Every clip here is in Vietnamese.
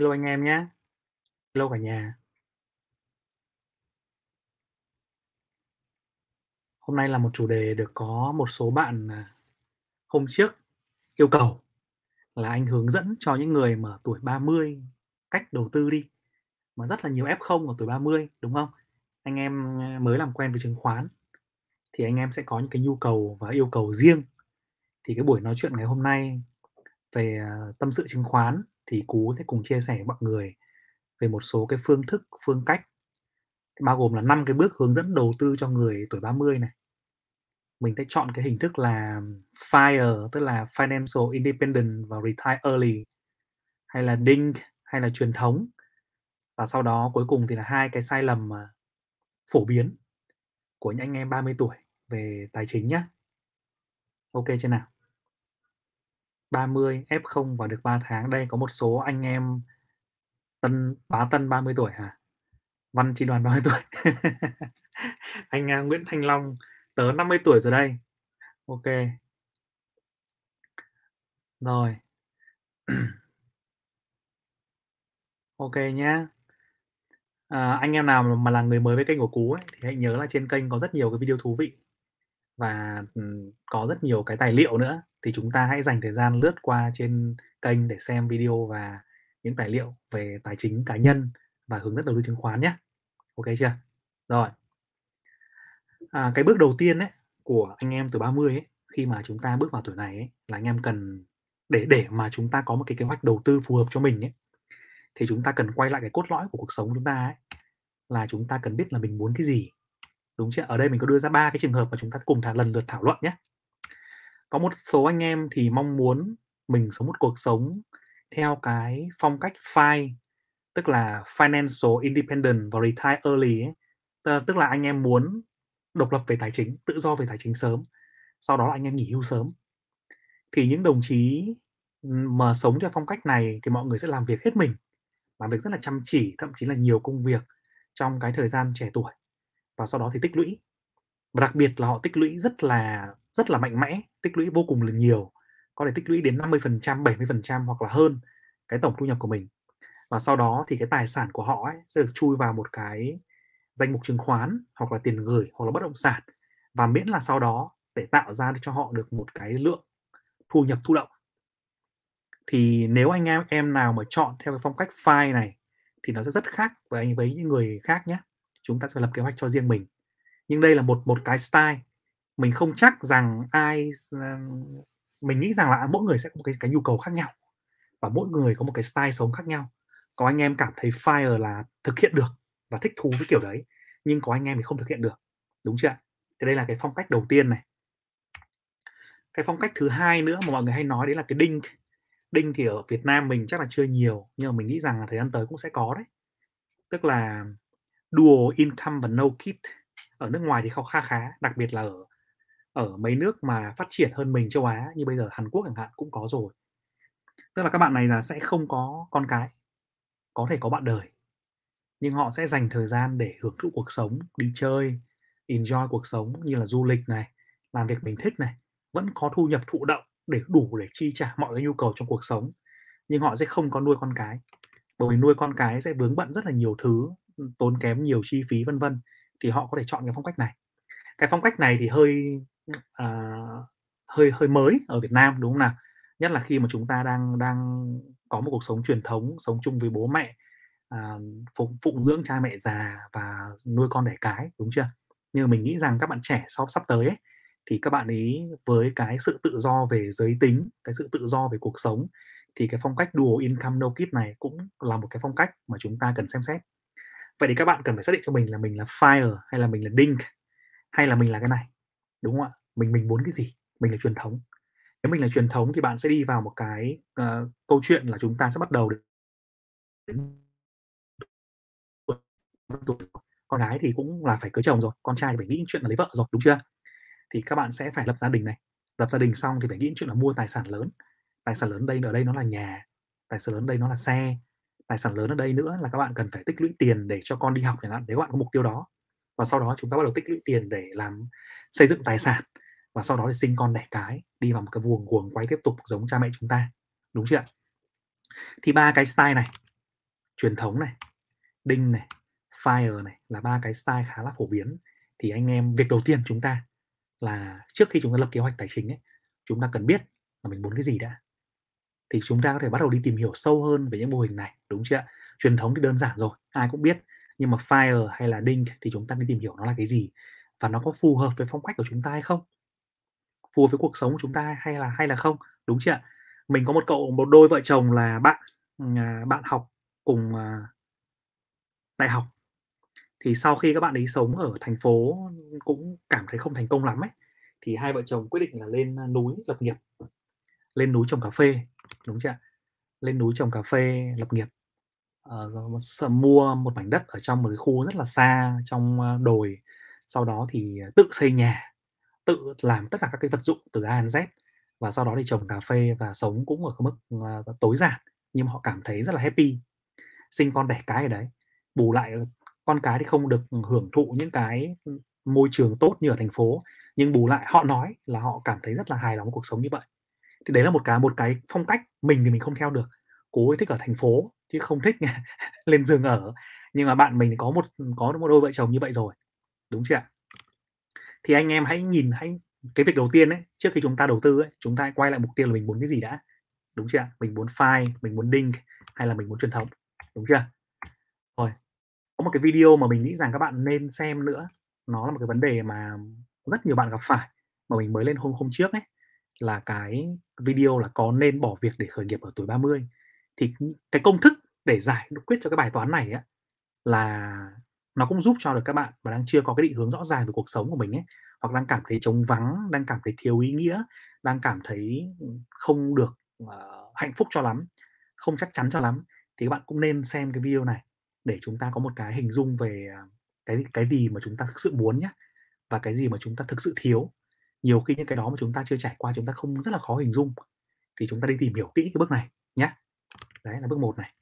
Hello anh em nhé. Hello cả nhà. Hôm nay là một chủ đề được có một số bạn, à, hôm trước yêu cầu là anh hướng dẫn cho những người mà tuổi 30 cách đầu tư đi, mà rất là nhiều F0 ở tuổi 30, đúng không? Anh em, à, mới làm quen với chứng khoán, thì anh em sẽ có những cái nhu cầu và yêu cầu riêng. Thì cái buổi nói chuyện ngày hôm nay về, à, tâm sự chứng khoán thì Cú sẽ cùng chia sẻ với mọi người về một số cái phương thức, phương cách, bao gồm là năm cái bước hướng dẫn đầu tư cho người tuổi 30 này. Mình sẽ chọn cái hình thức là FIRE, tức là Financial Independent và Retire Early, hay là DINK, hay là truyền thống. Và sau đó cuối cùng thì là hai cái sai lầm mà phổ biến của những anh em 30 tuổi về tài chính nhé OK chưa nào? 30 F0 và được 3 tháng. Đây có một số anh em tân bá tân 30 tuổi hả? Văn Chi Đoàn 30 tuổi. Anh, a, Nguyễn Thanh Long, tớ 50 tuổi rồi đây. OK. Rồi. OK nhá. À, anh em nào mà là người mới với kênh của Cú ấy, thì hãy nhớ là trên kênh có rất nhiều cái video thú vị và, ừ, có rất nhiều cái tài liệu nữa, thì chúng ta hãy dành thời gian lướt qua trên kênh để xem video và những tài liệu về tài chính cá nhân và hướng dẫn đầu tư chứng khoán nhé, OK chưa? Rồi. À, cái bước đầu tiên ấy, của anh em từ 30 ấy, khi mà chúng ta bước vào tuổi này ấy, là anh em cần để để mà chúng ta có một cái kế hoạch đầu tư phù hợp cho mình ấy, thì chúng ta cần quay lại cái cốt lõi của cuộc sống chúng ta ấy, là chúng ta cần biết là mình muốn cái gì, đúng chưa? Ở đây mình có đưa ra ba cái trường hợp mà chúng ta cùng thảo lần lượt thảo luận nhé. Có một số anh em thì mong muốn mình sống một cuộc sống theo cái phong cách FI, tức là Financial Independent và Retire Early ấy. Tức là anh em muốn độc lập về tài chính, tự do về tài chính sớm, sau đó là anh em nghỉ hưu sớm. Thì những đồng chí, ừ, mà sống theo phong cách này thì mọi người sẽ làm việc hết mình, làm việc rất là chăm chỉ, thậm chí là nhiều công việc trong cái thời gian trẻ tuổi, và sau đó thì tích lũy. Và đặc biệt là họ tích lũy rất là rất là mạnh mẽ, tích lũy vô cùng là nhiều, có thể tích lũy đến 50%, 70% hoặc là hơn cái tổng thu nhập của mình. Và sau đó thì cái tài sản của họ ấy sẽ được chui vào một cái danh mục chứng khoán, hoặc là tiền gửi, hoặc là bất động sản, và miễn là sau đó để tạo ra cho họ được một cái lượng thu nhập thụ động. Thì nếu anh em em nào mà chọn theo cái phong cách file này thì nó sẽ rất khác với anh với những người khác nhé. Chúng ta sẽ lập kế hoạch cho riêng mình. Nhưng đây là một một cái style, mình không chắc rằng ai ờ, mình nghĩ rằng là mỗi người sẽ có một cái cái nhu cầu khác nhau, và mỗi người có một cái style sống khác nhau. Có anh em cảm thấy FIRE là thực hiện được và thích thú với kiểu đấy, nhưng có anh em thì không thực hiện được, đúng chưa? Thì đây là cái phong cách đầu tiên này. Cái phong cách thứ hai nữa mà mọi người hay nói đấy là cái đinh đinh thì ở Việt Nam mình chắc là chưa nhiều, nhưng mà mình nghĩ rằng là thời gian tới cũng sẽ có đấy. Tức là Dual Income và No KIT. Ở nước ngoài thì không kha khá, đặc biệt là ở ở mấy nước mà phát triển hơn mình châu Á như bây giờ Hàn Quốc chẳng hạn cũng có rồi. Tức là các bạn này là sẽ không có con cái, có thể có bạn đời, nhưng họ sẽ dành thời gian để hưởng thụ cuộc sống, đi chơi, enjoy cuộc sống như là du lịch này, làm việc mình thích này, vẫn có thu nhập thụ động để đủ để chi trả mọi cái nhu cầu trong cuộc sống, nhưng họ sẽ không có nuôi con cái. Bởi vì nuôi con cái sẽ vướng bận rất là nhiều thứ, tốn kém nhiều chi phí, vân vân, thì họ có thể chọn cái phong cách này. Cái phong cách này thì hơi, uh, hơi hơi mới ở Việt Nam, đúng không nào? Nhất là khi mà chúng ta đang đang có một cuộc sống truyền thống, sống chung với bố mẹ, à, uh, phụng phụng dưỡng cha mẹ già và nuôi con đẻ cái, đúng chưa? Nhưng mình nghĩ rằng các bạn trẻ sau sắp tới ấy, thì các bạn ấy với cái sự tự do về giới tính, cái sự tự do về cuộc sống, thì cái phong cách Dual Income No kid này cũng là một cái phong cách mà chúng ta cần xem xét. Vậy thì các bạn cần phải xác định cho mình là mình là FIRE hay là mình là DINK, hay là mình là cái này, đúng không ạ? Mình mình muốn cái gì? Mình là truyền thống. Nếu mình là truyền thống thì bạn sẽ đi vào một cái, uh, câu chuyện là chúng ta sẽ bắt đầu đến con gái thì cũng là phải cưới chồng rồi, con trai thì phải nghĩ chuyện là lấy vợ rồi, đúng chưa? Thì các bạn sẽ phải lập gia đình này, lập gia đình xong thì phải nghĩ chuyện là mua tài sản lớn. Tài sản lớn đây ở đây nó là nhà, tài sản lớn đây nó là xe, tài sản lớn ở đây nữa là các bạn cần phải tích lũy tiền để cho con đi học chẳng hạn, nếu bạn có mục tiêu đó. Và sau đó chúng ta bắt đầu tích lũy tiền để làm xây dựng tài sản, và sau đó thì sinh con đẻ cái, đi vào một cái vuồng cuồng quay tiếp tục giống cha mẹ chúng ta, đúng chưa ạ? Thì ba cái style này truyền thống này, đinh này, fire này là ba cái style khá là phổ biến. Thì anh em việc đầu tiên chúng ta là trước khi chúng ta lập kế hoạch tài chính ấy, chúng ta cần biết là mình muốn cái gì đã. Thì chúng ta có thể bắt đầu đi tìm hiểu sâu hơn về những mô hình này, đúng chưa ạ? Truyền thống thì đơn giản rồi, ai cũng biết. Nhưng mà fire hay là dink thì chúng ta đi tìm hiểu nó là cái gì và nó có phù hợp với phong cách của chúng ta hay không? Phù hợp với cuộc sống của chúng ta hay là hay là không? Đúng chưa ạ? Mình có một cậu một đôi vợ chồng là bạn à, bạn học cùng à, đại học. Thì sau khi các bạn ấy sống ở thành phố cũng cảm thấy không thành công lắm ấy, thì hai vợ chồng quyết định là lên à, núi lập nghiệp. Lên núi trồng cà phê, đúng chưa ạ? Lên núi trồng cà phê lập nghiệp. uh, mua một mảnh đất ở trong một cái khu rất là xa trong ờ, đồi. Sau đó thì ờ, tự xây nhà, tự làm tất cả các cái vật dụng từ A đến Z và sau đó thì trồng cà phê và sống cũng ở cái mức tối giản nhưng họ cảm thấy rất là happy sinh con đẻ cái ở đấy bù lại con cái thì không được hưởng thụ những cái môi trường tốt như ở thành phố nhưng bù lại họ nói là họ cảm thấy rất là hài lòng với cuộc sống như vậy thì đấy là một cái một cái phong cách mình thì mình không theo được. Cố ấy thích ở thành phố chứ không thích lên giường ở. Nhưng mà bạn mình có một có một đôi vợ chồng như vậy rồi, đúng chưa ạ? Thì anh em hãy nhìn, hãy, cái việc đầu tiên ấy, trước khi chúng ta đầu tư ấy, chúng ta quay lại mục tiêu là mình muốn cái gì đã, đúng chưa mình muốn file, mình muốn đinh hay là mình muốn truyền thống, đúng chưa? Rồi, có một cái video mà mình nghĩ rằng các bạn nên xem nữa, nó là một cái vấn đề mà rất nhiều bạn gặp phải mà mình mới lên hôm hôm trước ấy là cái video là có nên bỏ việc để khởi nghiệp ở tuổi 30 thì cái công thức để giải quyết cho cái bài toán này ấy, là nó cũng giúp cho được các bạn mà đang chưa có cái định hướng rõ ràng về cuộc sống của mình ấy hoặc đang cảm thấy trống vắng đang cảm thấy thiếu ý nghĩa đang cảm thấy ừ, không được uh, hạnh phúc cho lắm không chắc chắn cho lắm thì các bạn cũng nên xem cái video này để chúng ta có một cái hình dung về à, cái cái gì mà chúng ta thực sự muốn nhé và cái gì mà chúng ta thực sự thiếu nhiều khi những cái đó mà chúng ta chưa trải qua chúng ta không rất là khó hình dung thì chúng ta đi tìm hiểu kỹ cái bước này nhé đấy là bước một này.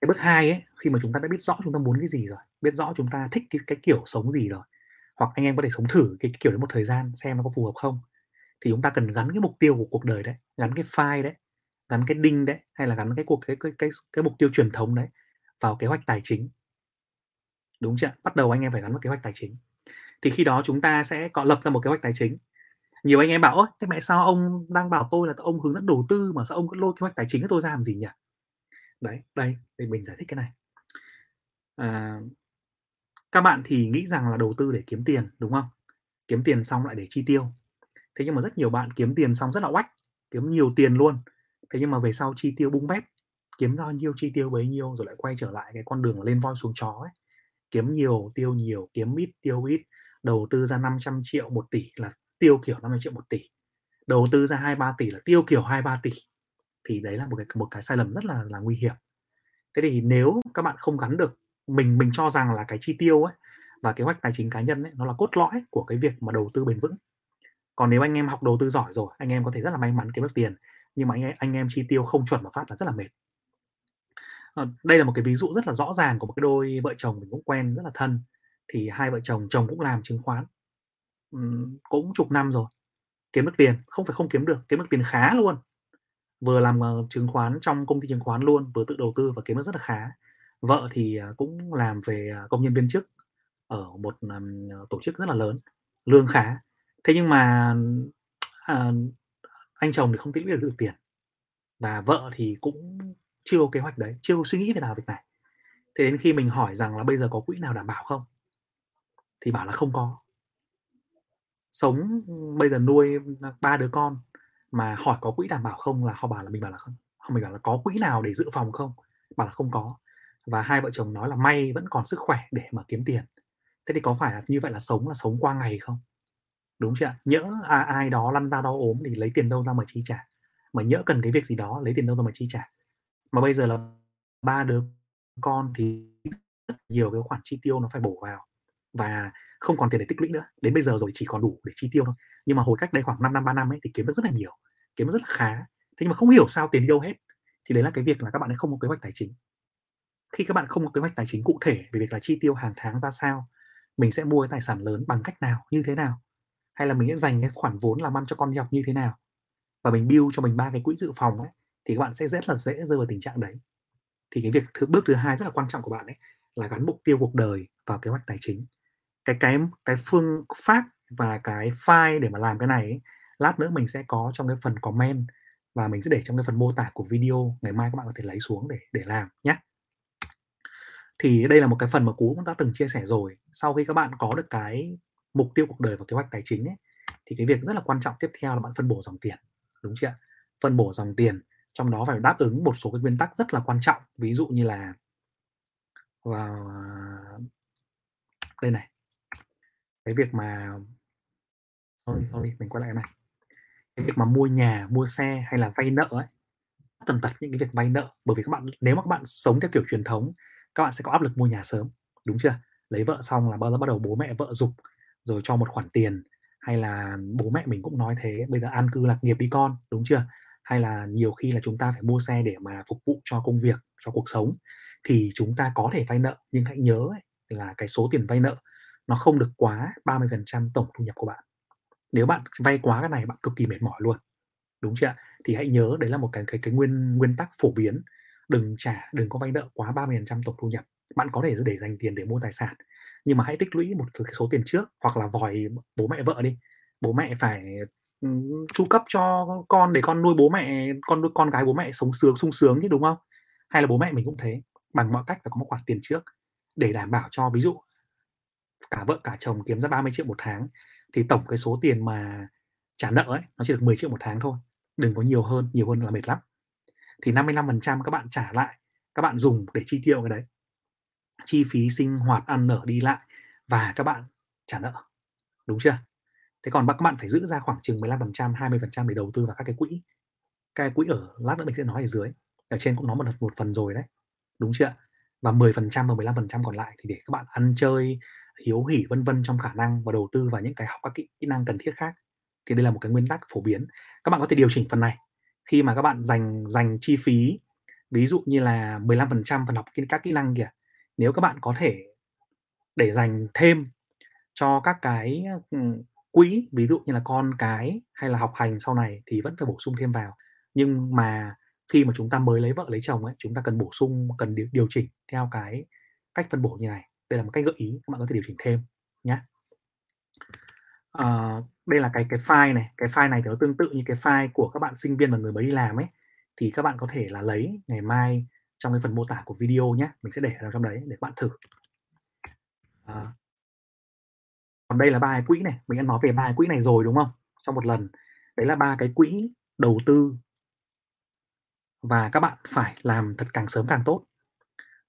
Cái bước hai ấy khi mà chúng ta đã biết rõ chúng ta muốn cái gì rồi biết rõ chúng ta thích cái, cái kiểu sống gì rồi hoặc anh em có thể sống thử cái, cái kiểu đấy một thời gian xem nó có phù hợp không thì chúng ta cần gắn cái mục tiêu của cuộc đời đấy gắn cái file đấy gắn cái đinh đấy hay là gắn cái cuộc cái cái cái, cái mục tiêu truyền thống đấy vào kế hoạch tài chính. Đúng chưa bắt đầu anh em phải gắn vào kế hoạch tài chính thì khi đó chúng ta sẽ có lập ra một kế hoạch tài chính. Nhiều anh em bảo ôi thế mẹ sao ông đang bảo tôi là ông hướng dẫn đầu tư mà sao ông cứ lôi kế hoạch tài chính của tôi ra làm gì nhỉ? Đấy đây để mình giải thích cái này. À, các bạn thì nghĩ rằng là đầu tư để kiếm tiền đúng không? Kiếm tiền xong lại để chi tiêu. Thế nhưng mà rất nhiều bạn kiếm tiền xong rất là oách kiếm nhiều tiền luôn. Thế nhưng mà về sau chi tiêu bung bét kiếm bao nhiêu chi tiêu bấy nhiêu rồi lại quay trở lại cái con đường lên voi xuống chó ấy. Kiếm nhiều tiêu nhiều kiếm ít tiêu ít đầu tư ra 500 triệu 1 tỷ là tiêu kiểu 50 triệu 1 tỷ đầu tư ra 2 3 tỷ là tiêu kiểu 2 3 tỷ thì đấy là một cái một cái sai lầm rất là là nguy hiểm. Thế thì nếu các bạn không gắn được mình mình cho rằng là cái chi tiêu ấy và kế hoạch tài chính cá nhân ấy nó là cốt lõi của cái việc mà đầu tư bền vững. Còn nếu anh em học đầu tư giỏi rồi anh em có thể rất là may mắn kiếm được tiền nhưng mà anh em, anh em chi tiêu không chuẩn mà phát là rất là mệt. Ờ, đây là một cái ví dụ rất là rõ ràng của một cái đôi vợ chồng mình cũng quen rất là thân thì hai vợ chồng chồng cũng làm chứng khoán cũng chục năm rồi. Kiếm được tiền không phải không kiếm được kiếm được tiền khá luôn. Vừa làm uh, chứng khoán trong công ty chứng khoán luôn vừa tự đầu tư và kiếm được rất là khá. Vợ thì uh, cũng làm về uh, công nhân viên chức ở một um, tổ chức rất là lớn lương khá. Thế nhưng mà uh, anh chồng thì không tích lũy được, được tiền và vợ thì cũng chưa có kế hoạch đấy chưa có suy nghĩ về nào việc này. Thế đến khi mình hỏi rằng là bây giờ có quỹ nào đảm bảo không? Thì bảo là không có. Sống bây giờ nuôi ba đứa con mà hỏi có quỹ đảm bảo không là họ bảo là mình bảo là không mình bảo là có quỹ nào để dự phòng không? Bảo là không có. Và hai vợ chồng nói là may vẫn còn sức khỏe để mà kiếm tiền. Thế thì có phải là như vậy là sống là sống qua ngày không? Đúng chưa nhỡ à, ai đó lăn ra đau ốm thì lấy tiền đâu ra mà chi trả. Mà nhỡ cần cái việc gì đó lấy tiền đâu ra mà chi trả. Mà bây giờ là ba đứa con thì rất nhiều cái khoản chi tiêu nó phải bổ vào và không còn tiền để tích lũy nữa. Đến bây giờ rồi chỉ còn đủ để chi tiêu thôi. Nhưng mà hồi cách đây khoảng 5 năm, ba năm ấy thì kiếm được rất là nhiều, kiếm được rất là khá. Thế nhưng mà không hiểu sao tiền đi đâu hết. Thì đấy là cái việc là các bạn ấy không có kế hoạch tài chính. Khi các bạn không có kế hoạch tài chính cụ thể về việc là chi tiêu hàng tháng ra sao, mình sẽ mua cái tài sản lớn bằng cách nào, như thế nào? Hay là mình sẽ dành cái khoản vốn làm ăn cho con học như thế nào? Và mình build cho mình ba cái quỹ dự phòng ấy, thì các bạn sẽ rất là dễ rơi vào tình trạng đấy. Thì cái việc thứ, bước thứ hai rất là quan trọng của bạn ấy là gắn mục tiêu cuộc đời vào kế hoạch tài chính. Cái cái cái phương pháp và cái file để mà làm cái này ấy, lát nữa mình sẽ có trong cái phần comment và mình sẽ để trong cái phần mô tả của video, ngày mai các bạn có thể lấy xuống để để làm nhé. Thì đây là một cái phần mà Cú cũng đã từng chia sẻ rồi. Sau khi các bạn có được cái mục tiêu cuộc đời và kế hoạch tài chính ấy, thì cái việc rất là quan trọng tiếp theo là bạn phân bổ dòng tiền, đúng chưa? Phân bổ dòng tiền, trong đó phải đáp ứng một số cái nguyên tắc rất là quan trọng, ví dụ như là vào đây này. Cái việc mà sorry, sorry, mình quay lại cái này. Cái việc mà mua nhà, mua xe hay là vay nợ ấy, tần tật những cái việc vay nợ, bởi vì các bạn nếu mà các bạn sống theo kiểu truyền thống, các bạn sẽ có áp lực mua nhà sớm, đúng chưa? Lấy vợ xong là bao giờ bắt đầu bố mẹ vợ giục, rồi cho một khoản tiền, hay là bố mẹ mình cũng nói thế, bây giờ an cư lạc nghiệp đi con, đúng chưa? Hay là nhiều khi là chúng ta phải mua xe để mà phục vụ cho công việc, cho cuộc sống, thì chúng ta có thể vay nợ, nhưng hãy nhớ ấy, là cái số tiền vay nợ nó không được quá 30% tổng thu nhập của bạn. Nếu bạn vay quá cái này bạn cực kỳ mệt mỏi luôn, đúng chưa ạ? Thì hãy nhớ đấy là một cái cái cái nguyên nguyên tắc phổ biến, đừng trả đừng có vay nợ quá 30% tổng thu nhập. Bạn có thể để dành tiền để mua tài sản, nhưng mà hãy tích lũy một số tiền trước hoặc là vòi bố mẹ vợ đi. Bố mẹ phải, chu cấp cho con để con nuôi bố mẹ con nuôi con gái bố mẹ sống sướng sung sướng chứ, đúng không? Hay là bố mẹ mình cũng thế, bằng mọi cách phải có một khoản tiền trước để đảm bảo cho ví dụ cả vợ cả chồng kiếm ra 30 triệu một tháng, thì tổng cái số tiền mà trả nợ ấy, nó chỉ được 10 triệu một tháng thôi, đừng có nhiều hơn, nhiều hơn là mệt lắm. Thì 55% các bạn trả lại, các bạn dùng để chi tiêu cái đấy. Chi phí sinh hoạt, ăn ở, đi lại và các bạn trả nợ, đúng chưa? Thế còn các bạn phải giữ ra khoảng chừng 15%, 20% để đầu tư vào các cái quỹ. Cái quỹ ở lát nữa mình sẽ nói ở dưới, ở trên cũng nói một một phần rồi đấy, đúng chưa? Và 10% và 15% còn lại thì để các bạn ăn chơi, hiếu hỉ, vân vân trong khả năng và đầu tư vào những cái học các kỹ kỹ năng cần thiết khác. Thì đây là một cái nguyên tắc phổ biến. Các bạn có thể điều chỉnh phần này khi mà các bạn dành dành chi phí, ví dụ như là 15% phần học các kỹ năng kìa, nếu các bạn có thể để dành thêm cho các cái, ừ, quỹ, ví dụ như là con cái hay là học hành sau này thì vẫn phải bổ sung thêm vào. Nhưng mà khi mà chúng ta mới lấy vợ lấy chồng ấy, chúng ta cần bổ sung, cần điều điều chỉnh theo cái cách phân bổ như này. Đây là một cách gợi ý, các bạn có thể điều chỉnh thêm nhé. Ờ, đây là cái cái file này, cái file này thì nó tương tự như cái file của các bạn sinh viên và người mới đi làm ấy, thì các bạn có thể là lấy ngày mai trong cái phần mô tả của video nhé mình sẽ để ở trong đấy để các bạn thử. À. Còn đây là ba cái quỹ này, mình đã nói về ba cái quỹ này rồi, đúng không? Trong một lần. Đấy là ba cái quỹ đầu tư và các bạn phải làm thật càng sớm càng tốt.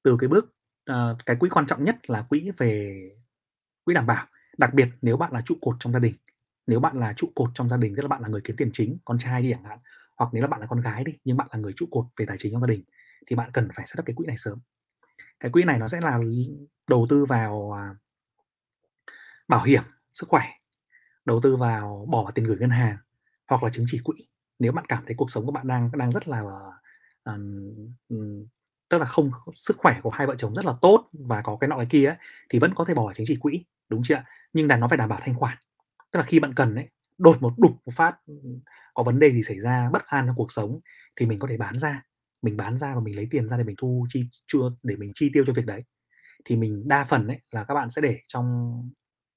Từ cái bước Ờ, cái quỹ quan trọng nhất là quỹ về quỹ đảm bảo, đặc biệt nếu bạn là trụ cột trong gia đình. Nếu bạn là trụ cột trong gia đình, tức là bạn là người kiếm tiền chính, con trai đi chẳng hạn, hoặc nếu là bạn là con gái đi, nhưng bạn là người trụ cột về tài chính trong gia đình, thì bạn cần phải set up cái quỹ này sớm. Cái quỹ này nó sẽ là đầu tư vào, à, bảo hiểm sức khỏe, đầu tư vào bỏ vào tiền gửi ngân hàng hoặc là chứng chỉ quỹ. Nếu bạn cảm thấy cuộc sống của bạn đang đang rất là, uh, tức là không sức khỏe của hai vợ chồng rất là tốt và có cái nọ cái kia ấy, thì vẫn có thể bỏ vào chứng chỉ quỹ, đúng chưa? Nhưng là nó phải đảm bảo thanh khoản. Tức là khi bạn cần ấy, đột một đục một phát, ừ, có vấn đề gì xảy ra, bất an trong cuộc sống thì mình có thể bán ra, mình bán ra và mình lấy tiền ra để mình thu chi chưa để mình chi tiêu cho việc đấy. Thì mình đa phần ấy là các bạn sẽ để trong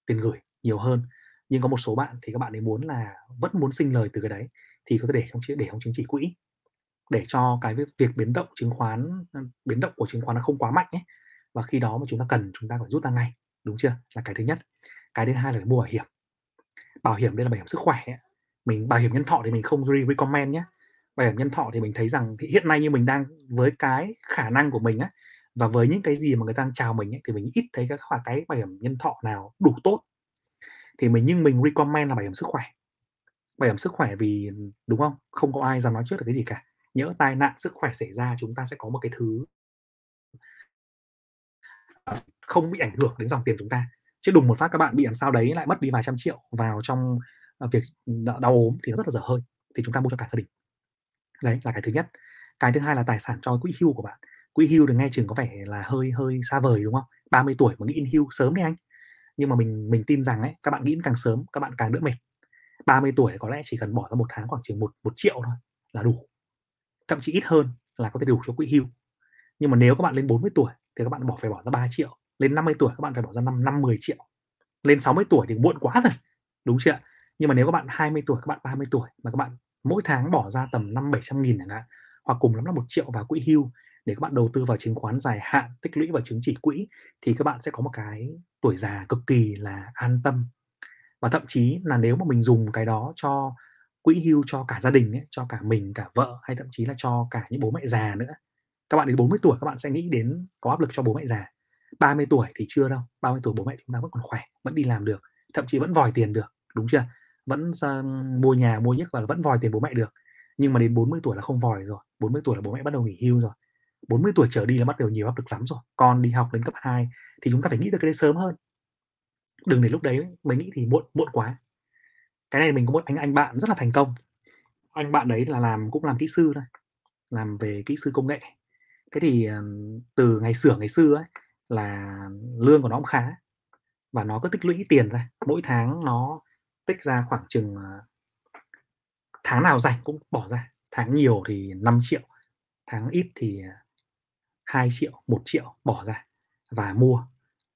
tiền gửi nhiều hơn, nhưng có một số bạn thì các bạn ấy muốn là vẫn muốn sinh lời từ cái đấy, thì có thể để trong để trong chứng chỉ quỹ. Để cho cái việc biến động chứng khoán, biến động của chứng khoán nó không quá mạnh ấy, và khi đó mà chúng ta cần chúng ta phải rút ra ngay, đúng chưa? Là cái thứ nhất. Cái thứ hai là phải mua bảo hiểm. Bảo hiểm đây là bảo hiểm sức khỏe ấy, mình bảo hiểm nhân thọ thì mình không re recommend nhé Bảo hiểm nhân thọ thì mình thấy rằng hiện nay như mình đang với cái khả năng của mình á, và với những cái gì mà người ta đang chào mình ấy, thì mình ít thấy các khoản cái bảo hiểm nhân thọ nào đủ tốt. Thì mình nhưng mình recommend là bảo hiểm sức khỏe. Bảo hiểm sức khỏe vì đúng không? Không có ai dám nói trước được cái gì cả. Nhỡ tai nạn sức khỏe xảy ra chúng ta sẽ có một cái thứ không bị ảnh hưởng đến dòng tiền chúng ta. Chứ đùng một phát các bạn bị làm sao đấy lại mất đi vài trăm triệu vào trong, à, việc, đau ốm thì nó rất là dở hơi, thì chúng ta mua cho cả gia đình. Đấy là cái thứ nhất. Cái thứ hai là tài sản cho quỹ hưu của bạn. Quỹ hưu được nghe chừng có vẻ là hơi hơi xa vời, đúng không? 30 tuổi mà nghĩ in hưu sớm đi anh. Nhưng mà mình mình tin rằng ấy, các bạn nghĩ càng sớm các bạn càng đỡ mệt. 30 tuổi có lẽ chỉ cần bỏ ra một tháng khoảng chừng một một triệu thôi là đủ. Thậm chí ít hơn là có thể đủ cho quỹ hưu. Nhưng mà nếu các bạn lên 40 tuổi thì các bạn bỏ phải bỏ ra 3 triệu, lên 50 tuổi các bạn phải bỏ ra 5 5 10 triệu. Lên 60 tuổi thì muộn quá rồi. Đúng chưa ạ? Nhưng mà nếu các bạn 20 tuổi, các bạn 30 tuổi mà các bạn mỗi tháng bỏ ra tầm 5 700 nghìn chẳng hạn, hoặc cùng lắm là 1 triệu vào quỹ hưu để các bạn đầu tư vào chứng khoán dài hạn, tích lũy vào chứng chỉ quỹ thì các bạn sẽ có một cái tuổi già cực kỳ là an tâm. Và thậm chí là nếu mà mình dùng cái đó cho quỹ hưu cho cả gia đình ấy, cho cả mình, cả vợ hay thậm chí là cho cả những bố mẹ già nữa. Các bạn đến 40 tuổi các bạn sẽ nghĩ đến có áp lực cho bố mẹ già. 30 tuổi thì chưa đâu, 30 tuổi bố mẹ chúng ta vẫn còn khỏe, vẫn đi làm được, thậm chí vẫn vòi tiền được, đúng chưa? Vẫn uh, mua nhà, mua nhức và vẫn vòi tiền bố mẹ được. Nhưng mà đến 40 tuổi là không vòi rồi, 40 tuổi là bố mẹ bắt đầu nghỉ hưu rồi. 40 tuổi trở đi là bắt đầu nhiều áp lực lắm rồi. Con đi học đến cấp 2 thì chúng ta phải nghĩ được cái đấy sớm hơn. Đừng để lúc đấy mới nghĩ thì muộn muộn quá. Cái này mình có một anh anh bạn rất là thành công. Anh bạn đấy là làm cũng làm kỹ sư thôi, làm về kỹ sư công nghệ. Thế thì ờ, từ ngày xưa ngày xưa ấy là lương của nó cũng khá và nó cứ tích lũy tiền ra, mỗi tháng nó tích ra khoảng chừng ờ, tháng nào rảnh cũng bỏ ra, tháng nhiều thì 5 triệu, tháng ít thì ờ, 2 triệu, 1 triệu bỏ ra và mua.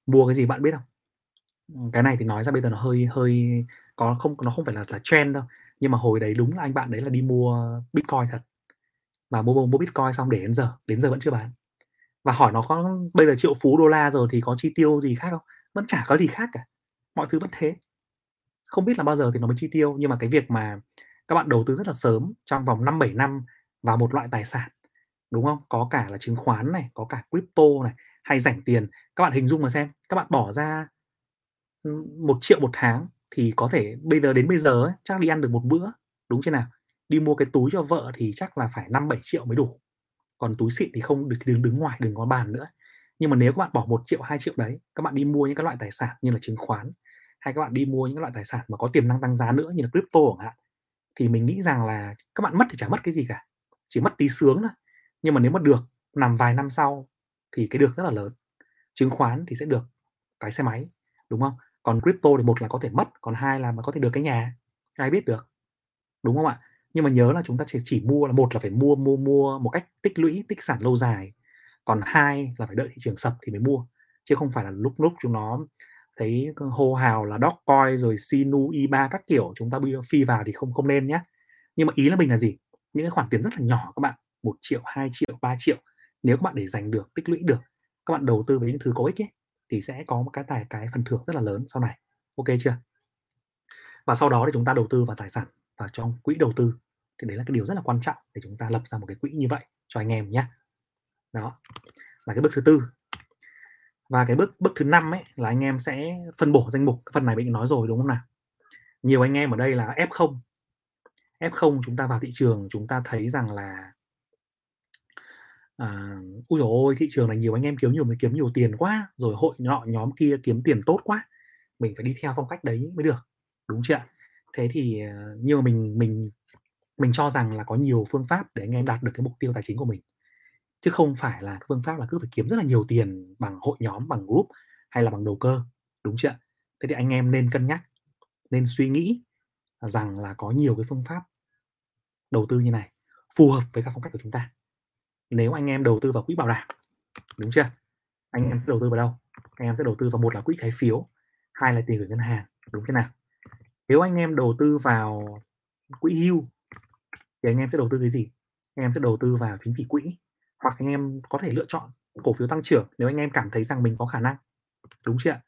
Mua cái gì bạn biết không? Cái này thì nói ra bây giờ nó hơi hơi có không nó không phải là là trend đâu, nhưng mà hồi đấy đúng là anh bạn đấy là đi mua Bitcoin thật. Và mua mua Bitcoin xong để đến giờ, đến giờ vẫn chưa bán. Và hỏi nó có bây giờ triệu phú đô la rồi thì có chi tiêu gì khác không? Vẫn chả có gì khác cả. Mọi thứ vẫn thế. Không biết là bao giờ thì nó mới chi tiêu, nhưng mà cái việc mà các bạn đầu tư rất là sớm trong vòng 5 7 năm vào một loại tài sản đúng không? Có cả là chứng khoán này, có cả crypto này, hay rảnh tiền. Các bạn hình dung mà xem, các bạn bỏ ra một triệu một tháng thì có thể bây giờ đến bây giờ ấy, chắc đi ăn được một bữa, đúng chưa nào? Đi mua cái túi cho vợ thì chắc là phải 5 7 triệu mới đủ. Còn túi xịn thì không được đứng đứng ngoài đừng có bàn nữa. Nhưng mà nếu các bạn bỏ 1 triệu 2 triệu đấy, các bạn đi mua những cái loại tài sản như là chứng khoán hay các bạn đi mua những loại tài sản mà có tiềm năng tăng giá nữa như là crypto chẳng hạn thì mình nghĩ rằng là các bạn mất thì chả mất cái gì cả. Chỉ mất tí sướng thôi nhưng mà nếu mà được nằm vài năm sau thì cái được rất là lớn chứng khoán thì sẽ được cái xe máy đúng không còn crypto thì một là có thể mất còn hai là mà có thể được cái nhà ai biết được đúng không ạ? Nhưng mà nhớ là chúng ta chỉ, chỉ mua là một là phải mua mua mua một cách tích lũy tích sản lâu dài còn hai là phải đợi thị trường sập thì mới mua chứ không phải là lúc lúc chúng nó thấy hô hào là Dogecoin rồi Sinu I3 các kiểu chúng ta phi vào thì không không nên nhé nhưng mà ý là mình là gì? Những cái khoản tiền rất là nhỏ các bạn một triệu, 2 triệu, 3 triệu nếu các bạn để dành được, tích lũy được các bạn đầu tư với những thứ có ích ấy, thì sẽ có một cái tài, cái phần thưởng rất là lớn sau này. Ok chưa? Và sau đó thì chúng ta đầu tư vào tài sản vào trong quỹ đầu tư. Thì đấy là cái điều rất là quan trọng để chúng ta lập ra một cái quỹ như vậy cho anh em nhé đó, là cái bước thứ tư. Và cái bước bước thứ năm ấy là anh em sẽ phân bổ danh mục. Phần này mình nói rồi đúng không nào? Nhiều anh em ở đây là F0 F0 chúng ta vào thị trường chúng ta thấy rằng là à, ui dồi ôi thị trường này nhiều anh em kiếm nhiều mới kiếm nhiều tiền quá rồi hội nọ nhóm kia kiếm tiền tốt quá. Mình phải đi theo phong cách đấy mới được đúng chưa thế thì như nhưng mà mình mình mình cho rằng là có nhiều phương pháp để anh em đạt được cái mục tiêu tài chính của mình. Chứ không phải là cái phương pháp là cứ phải kiếm rất là nhiều tiền bằng hội nhóm bằng group hay là bằng đầu cơ đúng chưa thế thì anh em nên cân nhắc nên suy nghĩ rằng là có nhiều cái phương pháp đầu tư như này phù hợp với các phong cách của chúng ta nếu anh em đầu tư vào quỹ bảo đảm, đúng chưa? Anh em đầu tư vào đâu? Anh em sẽ đầu tư vào một là quỹ trái phiếu, hai là tiền gửi ngân hàng, đúng thế nào? Nếu anh em đầu tư vào quỹ hưu thì anh em sẽ đầu tư cái gì? Anh em sẽ đầu tư vào chính trị quỹ, hoặc anh em có thể lựa chọn cổ phiếu tăng trưởng nếu anh em cảm thấy rằng mình có khả năng, đúng chưa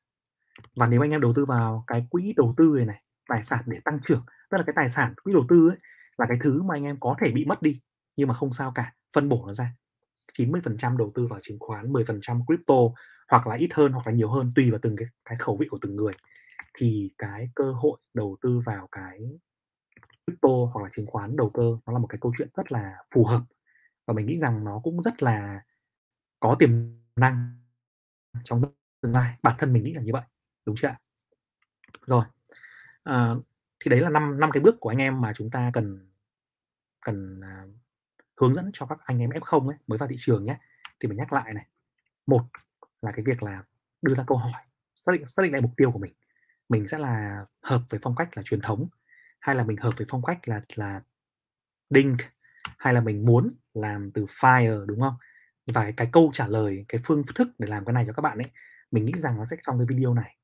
và nếu anh em đầu tư vào cái quỹ đầu tư này này, tài sản để tăng trưởng, tức là cái tài sản quỹ đầu tư ấy là cái thứ mà anh em có thể bị mất đi nhưng mà không sao cả phân bổ nó ra. 90% đầu tư vào chứng khoán 10% crypto hoặc là ít hơn hoặc là nhiều hơn tùy vào từng cái, cái khẩu vị của từng người. Thì cái cơ hội đầu tư vào cái crypto hoặc là chứng khoán đầu cơ nó là một cái câu chuyện rất là phù hợp. Và mình nghĩ rằng nó cũng rất là có tiềm năng trong tương lai. Bản thân mình nghĩ là như vậy đúng chưa ạ? Rồi à, thì đấy là năm năm cái bước của anh em mà chúng ta cần cần à, hướng dẫn cho các anh em F0 ấy mới vào thị trường nhé. Thì mình nhắc lại này một là cái việc là đưa ra câu hỏi xác định xác định lại mục tiêu của mình. Mình sẽ là hợp với phong cách là truyền thống hay là mình hợp với phong cách là là đinh hay là mình muốn làm từ fire đúng không? Và cái câu trả lời, cái phương thức để làm cái này cho các bạn ấy, mình nghĩ rằng nó sẽ trong cái video này.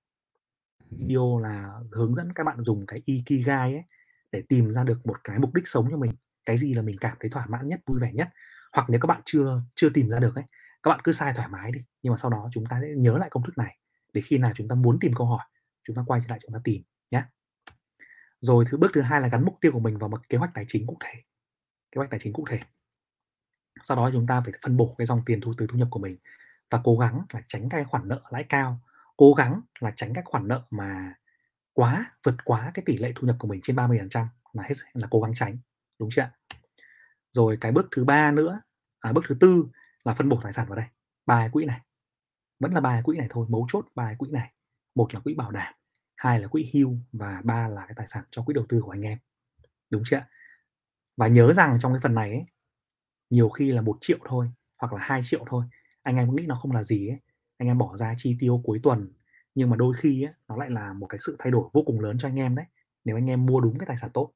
Video là hướng dẫn các bạn dùng cái Ikigai ấy, để tìm ra được một cái mục đích sống cho mình, cái gì là mình cảm thấy thỏa mãn nhất, vui vẻ nhất. Hoặc nếu các bạn chưa chưa tìm ra được ấy, các bạn cứ sai thoải mái đi, nhưng mà sau đó chúng ta sẽ nhớ lại công thức này, để khi nào chúng ta muốn tìm câu hỏi, chúng ta quay trở lại chúng ta tìm nhé. Rồi thứ bước thứ hai là gắn mục tiêu của mình vào một kế hoạch tài chính cụ thể. Kế hoạch tài chính cụ thể. Sau đó chúng ta phải phân bổ cái dòng tiền thu từ thu nhập của mình và cố gắng là tránh cái khoản nợ lãi cao, cố gắng là tránh các khoản nợ mà quá vượt quá cái tỷ lệ thu nhập của mình trên 30% là hết là cố gắng tránh, đúng chưa ạ? Rồi cái bước thứ ba nữa, à, bước thứ tư là phân bổ tài sản vào đây, bài quỹ này. Vẫn là bài quỹ này thôi, mấu chốt bài quỹ này. Một là quỹ bảo đảm, hai là quỹ hưu và ba là cái tài sản cho quỹ đầu tư của anh em. Đúng chưa ạ? Và nhớ rằng trong cái phần này ấy, nhiều khi là một triệu thôi hoặc là hai triệu thôi, anh em nghĩ nó không là gì ấy, anh em bỏ ra chi tiêu cuối tuần, nhưng mà đôi khi ấy, nó lại là một cái sự thay đổi vô cùng lớn cho anh em đấy, nếu anh em mua đúng cái tài sản tốt.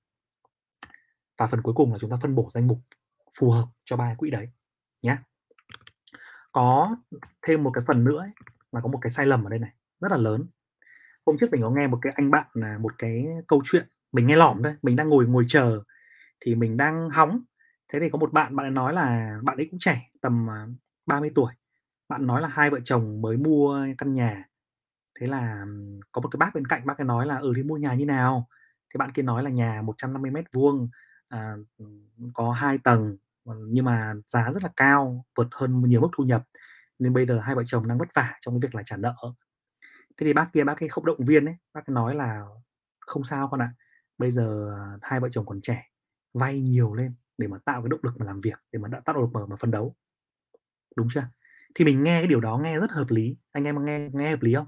Và phần cuối cùng là chúng ta phân bổ danh mục phù hợp cho ba quỹ đấy nhé. Có thêm một cái phần nữa ấy, là có một cái sai lầm ở đây này, rất là lớn. Hôm trước mình có nghe một cái anh bạn là một cái câu chuyện, mình nghe lỏm đấy mình đang ngồi ngồi chờ thì mình đang hóng. Thế thì có một bạn, bạn ấy nói là bạn ấy cũng trẻ, tầm, à, 30 tuổi. Bạn nói là hai vợ chồng mới mua căn nhà. Thế là có một cái bác bên cạnh, bác ấy nói là "Ừ, thì mua nhà như nào?" Thì bạn kia nói là nhà 150 mét vuông, à, ừ, có hai tầng, nhưng mà giá rất là cao, vượt hơn nhiều mức thu nhập, nên bây giờ hai vợ chồng đang vất vả trong cái việc là trả nợ. Thế thì bác kia bác ấy không động viên ấy, bác ấy nói là "Không sao con ạ, bây giờ, à, hai vợ chồng còn trẻ, vay nhiều lên để mà tạo cái động lực mà làm việc, để mà đã tạo động lực mà mà phấn đấu." Đúng chưa? Thì mình nghe cái điều đó nghe rất hợp lý, anh em nghe nghe hợp lý không?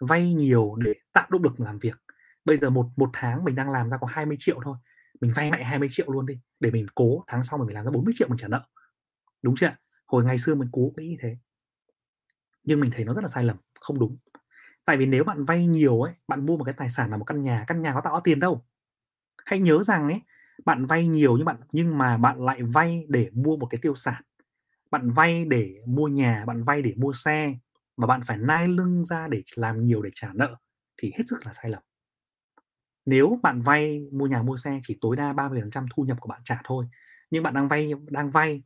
Vay nhiều để tạo động lực mà làm việc. Bây giờ một một tháng mình đang làm ra có 20 triệu thôi, mình vay mạnh 20 triệu luôn đi, để mình cố tháng sau mình làm ra 40 triệu mình trả nợ. Đúng chưa? Hồi ngày xưa mình cố nghĩ như thế. Nhưng mình thấy nó rất là sai lầm, không đúng. Tại vì nếu bạn vay nhiều ấy, bạn mua một cái tài sản là một căn nhà, căn nhà có tạo ra tiền đâu. Hãy nhớ rằng ấy, bạn vay nhiều nhưng bạn nhưng mà bạn lại vay để mua một cái tiêu sản. Bạn vay để mua nhà, bạn vay để mua xe và bạn phải nai lưng ra để làm nhiều để trả nợ thì hết sức là sai lầm. Nếu bạn vay mua nhà, mua xe chỉ tối đa 30% thu nhập của bạn trả thôi, nhưng bạn đang vay đang vay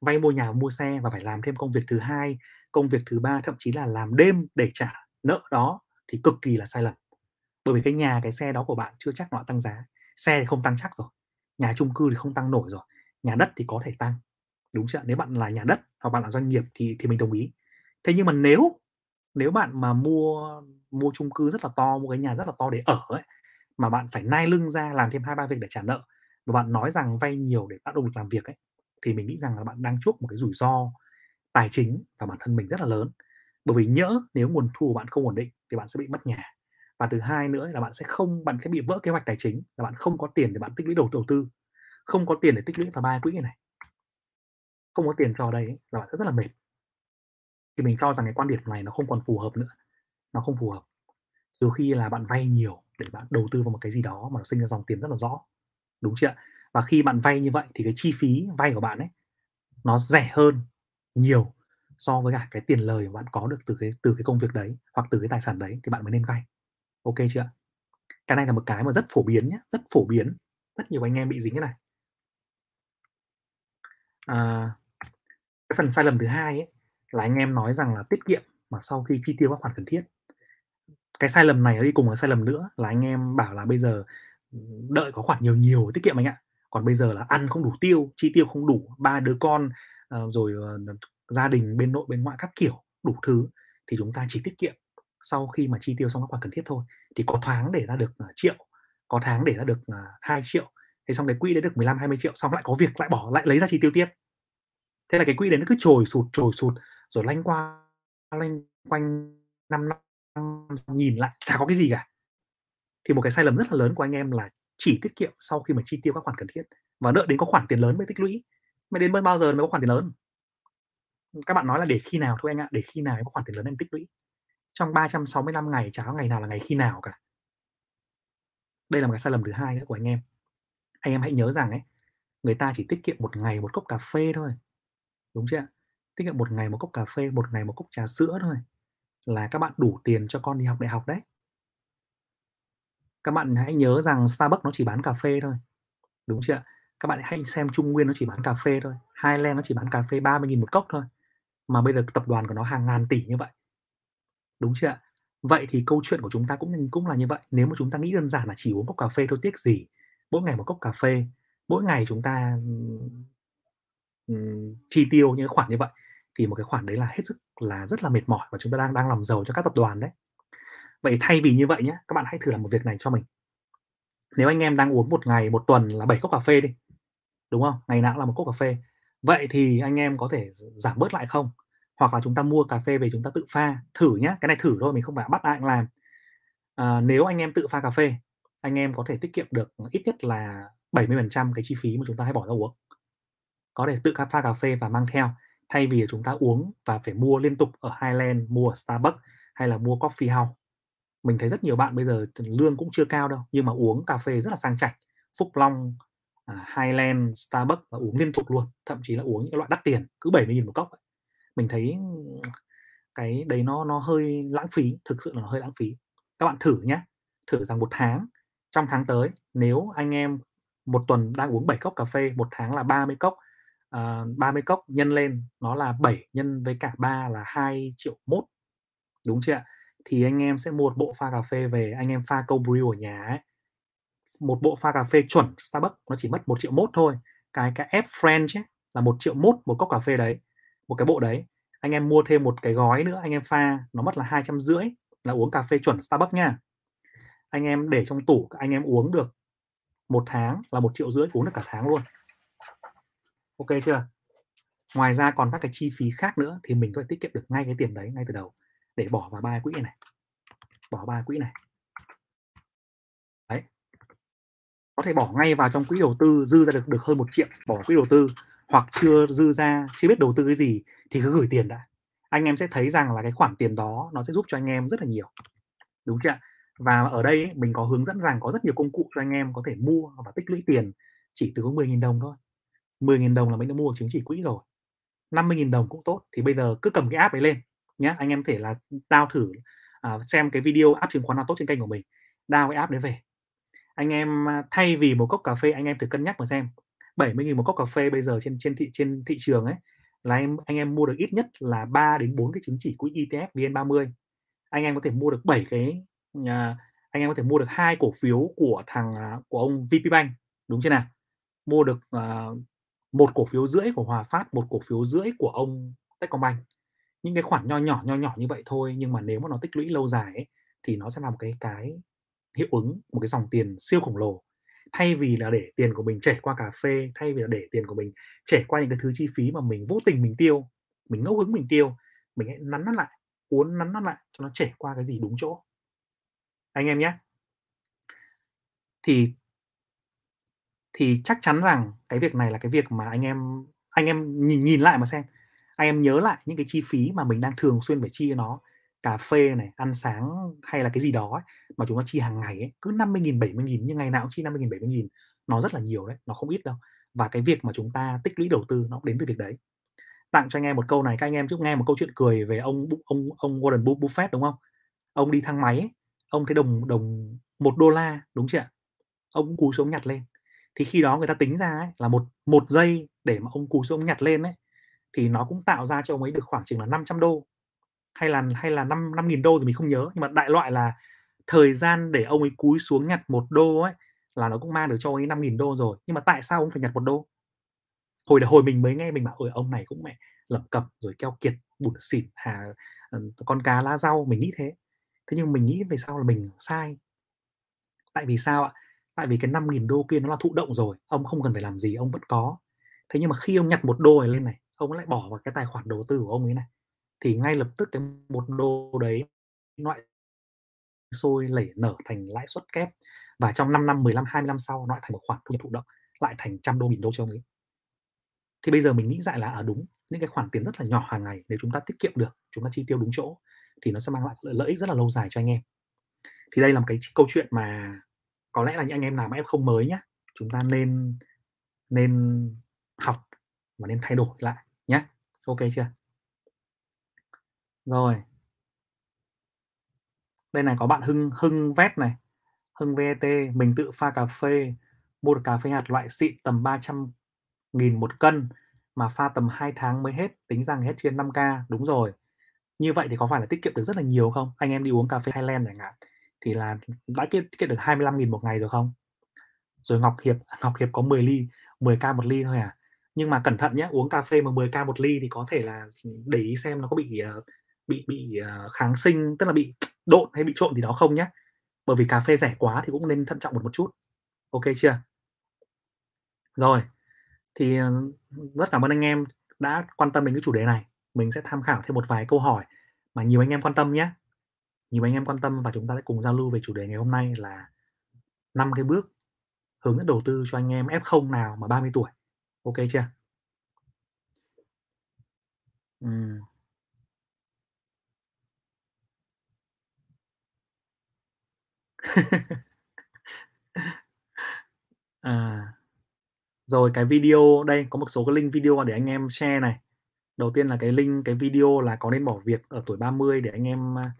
vay mua nhà, mua xe và phải làm thêm công việc thứ hai, công việc thứ ba, thậm chí là làm đêm để trả nợ đó thì cực kỳ là sai lầm. Bởi vì cái nhà, cái xe đó của bạn chưa chắc nó tăng giá, xe thì không tăng chắc rồi, nhà chung cư thì không tăng nổi rồi, nhà đất thì có thể tăng, đúng chưa? Nếu bạn là nhà đất hoặc bạn là doanh nghiệp thì thì mình đồng ý. Thế nhưng mà nếu nếu bạn mà mua mua chung cư rất là to, mua cái nhà rất là to để ở ấy, mà bạn phải nai lưng ra làm thêm 2, 3 việc để trả nợ, và bạn nói rằng vay nhiều để tạo động lực làm việc ấy, thì mình nghĩ rằng là bạn đang chuốc một cái rủi ro tài chính và bản thân mình rất là lớn. Bởi vì nhỡ nếu nguồn thu của bạn không ổn định thì bạn sẽ bị mất nhà. Và thứ hai nữa là bạn sẽ không bạn sẽ bị vỡ kế hoạch tài chính, là bạn không có tiền để bạn tích lũy đầu đầu tư, không có tiền để tích lũy vào ba quỹ này. Không có tiền cho đây ấy, là bạn sẽ rất là mệt. Thì mình cho rằng cái quan điểm này nó không còn phù hợp nữa, nó không phù hợp. Trừ khi là bạn vay nhiều để bạn đầu tư vào một cái gì đó mà nó sinh ra dòng tiền rất là rõ, đúng chưa? Và khi bạn vay như vậy thì cái chi phí vay của bạn ấy, nó rẻ hơn nhiều so với cả cái tiền lời mà bạn có được từ cái từ cái công việc đấy, hoặc từ cái tài sản đấy thì bạn mới nên vay. ok chưa? Cái này là một cái mà rất phổ biến nhé, rất phổ biến, rất nhiều anh em bị dính cái này. À, cái phần sai lầm thứ hai ấy, là anh em nói rằng là tiết kiệm mà sau khi chi tiêu các khoản cần thiết. Cái sai lầm này nó đi cùng với sai lầm nữa là anh em bảo là bây giờ, ừ, đợi có khoản nhiều nhiều tiết kiệm anh ạ. Còn bây giờ là ăn không đủ tiêu, chi tiêu không đủ, ba đứa con, ờ, rồi, ờ, gia đình bên nội bên ngoại các kiểu, đủ thứ thì chúng ta chỉ tiết kiệm sau khi mà chi tiêu xong các khoản cần thiết thôi. Thì có tháng để ra được, ờ, triệu, có tháng để ra được, 2 triệu thế xong cái quỹ đấy được 15 20 triệu xong lại có việc lại bỏ lại lấy ra chi tiêu tiếp. Thế là cái quỹ đấy nó cứ trồi sụt, trồi sụt, rồi lanh qua lanh quanh 5 năm nhìn lại chả có cái gì cả. Thì một cái sai lầm rất là lớn của anh em là chỉ tiết kiệm sau khi mà chi tiêu các khoản cần thiết và đợi đến có khoản tiền lớn mới tích lũy. mới đến bao giờ mới có khoản tiền lớn? Các bạn nói là để khi nào thôi anh ạ, để khi nào có khoản tiền lớn em tích lũy. Trong 365 ngày chả có ngày nào là ngày khi nào cả. Đây là một cái sai lầm thứ hai nữa của anh em. Anh em hãy nhớ rằng ấy, người ta chỉ tiết kiệm một ngày một cốc cà phê thôi, đúng chưa tiết kiệm một ngày một cốc cà phê, một ngày một cốc trà sữa thôi là các bạn đủ tiền cho con đi học đại học đấy. Các bạn hãy nhớ rằng Starbucks nó chỉ bán cà phê thôi, đúng chưa? Các bạn hãy xem Trung Nguyên nó chỉ bán cà phê thôi, Highland nó chỉ bán cà phê 30.000 một cốc thôi, mà bây giờ tập đoàn của nó hàng ngàn tỷ như vậy. Đúng chưa? Vậy thì câu chuyện của chúng ta cũng cũng là như vậy, nếu mà chúng ta nghĩ đơn giản là chỉ uống cốc cà phê thôi tiếc gì, mỗi ngày một cốc cà phê, mỗi ngày chúng ta, chi tiêu những khoản như vậy, thì một cái khoản đấy là hết sức là rất là mệt mỏi và chúng ta đang đang làm giàu cho các tập đoàn đấy. Vậy thay vì như vậy nhé, các bạn hãy thử làm một việc này cho mình. Nếu anh em đang uống một ngày, một tuần là 7 cốc cà phê đi, đúng không? Ngày nào cũng là một cốc cà phê. Vậy thì anh em có thể giảm bớt lại không? Hoặc là chúng ta mua cà phê về chúng ta tự pha, thử nhá, cái này thử thôi, mình không phải bắt ai làm. à, nếu anh em tự pha cà phê, anh em có thể tiết kiệm được ít nhất là 70% cái chi phí mà chúng ta hay bỏ ra uống. Có thể tự pha cà phê và mang theo, thay vì chúng ta uống và phải mua liên tục ở Highland, mua ở Starbucks hay là mua Coffee House. Mình thấy rất nhiều bạn bây giờ lương cũng chưa cao đâu, nhưng mà uống cà phê rất là sang chảnh, Phúc Long, à, Highland, Starbucks và uống liên tục luôn, thậm chí là uống những loại đắt tiền, cứ 70.000 một cốc. Mình thấy cái đấy nó nó hơi lãng phí, thực sự là nó hơi lãng phí. Các bạn thử nhá, thử rằng một tháng, trong tháng tới nếu anh em một tuần đang uống 7 cốc cà phê, một tháng là 30 cốc, Ờ, uh, 30 cốc nhân lên nó là 7 nhân với cả 3 là 2 triệu mốt đúng chưa ạ? Thì anh em sẽ mua một bộ pha cà phê về, anh em pha câu brew ở nhà ấy. Một bộ pha cà phê chuẩn Starbucks nó chỉ mất 1 triệu mốt thôi. Cái cái ép French ấy là 1 triệu mốt một cốc cà phê đấy, một cái bộ đấy. Anh em mua thêm một cái gói nữa, anh em pha nó mất là 250 là uống cà phê chuẩn Starbucks nha. Anh em để trong tủ, anh em uống được một tháng là một triệu rưỡi uống được cả tháng luôn. OK chưa? Ngoài ra còn các cái chi phí khác nữa thì mình có thể tiết kiệm được ngay cái tiền đấy ngay từ đầu để bỏ vào ba quỹ này. Bỏ ba quỹ này. Đấy. Có thể bỏ ngay vào trong quỹ đầu tư dư ra được được hơn một triệu bỏ quỹ đầu tư, hoặc chưa dư ra, chưa biết đầu tư cái gì thì cứ gửi tiền đã. Anh em sẽ thấy rằng là cái khoản tiền đó nó sẽ giúp cho anh em rất là nhiều. Đúng chưa? Và ở đây mình có hướng dẫn rằng có rất nhiều công cụ cho anh em có thể mua và tích lũy tiền chỉ từ có 10.000 đồng thôi. 10.000 đồng là mình đã mua chứng chỉ quỹ rồi. 50.000 đồng cũng tốt, thì bây giờ cứ cầm cái app ấy lên nhé, Anh em thể là download thử, à, xem cái video app chứng khoán nào tốt trên kênh của mình, đào cái app đấy về. Anh em, à, thay vì một cốc cà phê anh em thử cân nhắc mà xem, 70.000 một cốc cà phê bây giờ trên trên thị trên thị trường ấy, là em anh em mua được ít nhất là 3 đến 4 cái chứng chỉ quỹ ETF VN30. Anh em có thể mua được 7 cái, à, anh em có thể mua được hai cổ phiếu của thằng, à, của ông VPBank, đúng chưa nào? Mua được, ờ, một cổ phiếu rưỡi của Hòa Phát, một cổ phiếu rưỡi của ông Techcombank. Những cái khoản nho nhỏ, nho nhỏ như vậy thôi, nhưng mà nếu mà nó tích lũy lâu dài ấy, thì nó sẽ là một cái cái hiệu ứng, một cái dòng tiền siêu khổng lồ. Thay vì là để tiền của mình chảy qua cà phê, thay vì là để tiền của mình chảy qua những cái thứ chi phí mà mình vô tình mình tiêu, mình ngẫu hứng mình tiêu, mình hãy nắn nó lại, uốn nắn nó lại cho nó chảy qua cái gì đúng chỗ. Anh em nhé, Thì thì chắc chắn rằng cái việc này là cái việc mà anh em anh em nhìn nhìn lại mà xem, anh em nhớ lại những cái chi phí mà mình đang thường xuyên phải chi cho nó, cà phê này, ăn sáng hay là cái gì đó ấy, mà chúng ta chi hàng ngày ấy, cứ 50.000, 70.000 nhưng ngày nào cũng chi 50.000, 70.000, nó rất là nhiều đấy, nó không ít đâu. Và cái việc mà chúng ta tích lũy đầu tư nó cũng đến từ việc đấy. Tặng cho anh em một câu này, các anh em trước nghe một câu chuyện cười về ông ông ông Warren Buffett, đúng không? Ông đi thang máy ấy, ông thấy đồng đồng một đô la đúng chưa ạ? Ông cúi xuống nhặt lên. Thì khi đó người ta tính ra ấy, là một một giây để mà ông cúi xuống nhặt lên ấy, thì nó cũng tạo ra cho ông ấy được khoảng chừng là $500 hay là hay là năm $5.000 thì mình không nhớ, nhưng mà đại loại là thời gian để ông ấy cúi xuống nhặt một đô ấy, là nó cũng mang được cho ông ấy $5.000 rồi. Nhưng mà tại sao ông phải nhặt một đô Hồi hồi mình mới nghe mình bảo "Ôi, ông này cũng mẹ lập cập rồi keo kiệt, bủn xỉn, hà ờ, con cá lá rau", mình nghĩ thế. Thế nhưng mình nghĩ về sau là mình sai. Tại vì sao ạ? Tại vì cái $5.000 kia nó là thụ động rồi, ông không cần phải làm gì, ông vẫn có. Thế nhưng mà khi ông nhặt một đô này lên này, ông lại bỏ vào cái tài khoản đầu tư của ông ấy này, thì ngay lập tức cái một đô đấy loại sôi lẩy nở thành lãi suất kép và trong 5 năm, 15, 20 năm sau nó lại thành một khoản thu nhập thụ động, lại thành trăm đô, nghìn đô cho ông ấy. Thì bây giờ mình nghĩ lại là, à, đúng, những cái khoản tiền rất là nhỏ hàng ngày nếu chúng ta tiết kiệm được, chúng ta chi tiêu đúng chỗ thì nó sẽ mang lại lợi ích rất là lâu dài cho anh em. Thì đây là một cái câu chuyện mà có lẽ là những anh em nào F0 mới nhé chúng ta nên nên học và nên thay đổi lại nhé OK chưa? Rồi. Đây này, có bạn Hưng Hưng Vet này, Hưng VET, mình tự pha cà phê, mua được cà phê hạt loại xịn tầm 300 nghìn một cân, mà pha tầm 2 tháng mới hết, tính rằng hết trên 5k. Đúng rồi. Như vậy thì có phải là tiết kiệm được rất là nhiều không? Anh em đi uống cà phê Highland chẳng hạn, thì là đã tiết tiết được 25.000 một ngày rồi không? Rồi Ngọc Hiệp à, Ngọc Hiệp có 10 ly, 10k một ly thôi à. Nhưng mà cẩn thận nhé, uống cà phê mà 10k một ly thì có thể là để ý xem nó có bị, ờ, bị bị, ờ, kháng sinh, tức là bị độn hay bị trộn thì đó không nhé. Bởi vì cà phê rẻ quá thì cũng nên thận trọng một một chút. OK chưa? Rồi, thì, ờ, rất cảm ơn anh em đã quan tâm đến cái chủ đề này. Mình sẽ tham khảo thêm một vài câu hỏi mà nhiều anh em quan tâm nhé. Nhiều anh em quan tâm và chúng ta sẽ cùng giao lưu về chủ đề ngày hôm nay là năm cái bước hướng dẫn đầu tư cho anh em F0 nào mà 30 tuổi. OK chưa? Uhm. À. Rồi cái video đây, có một số cái link video để anh em share này. Đầu tiên là cái link cái video là có nên bỏ việc ở tuổi 30 để anh em, à,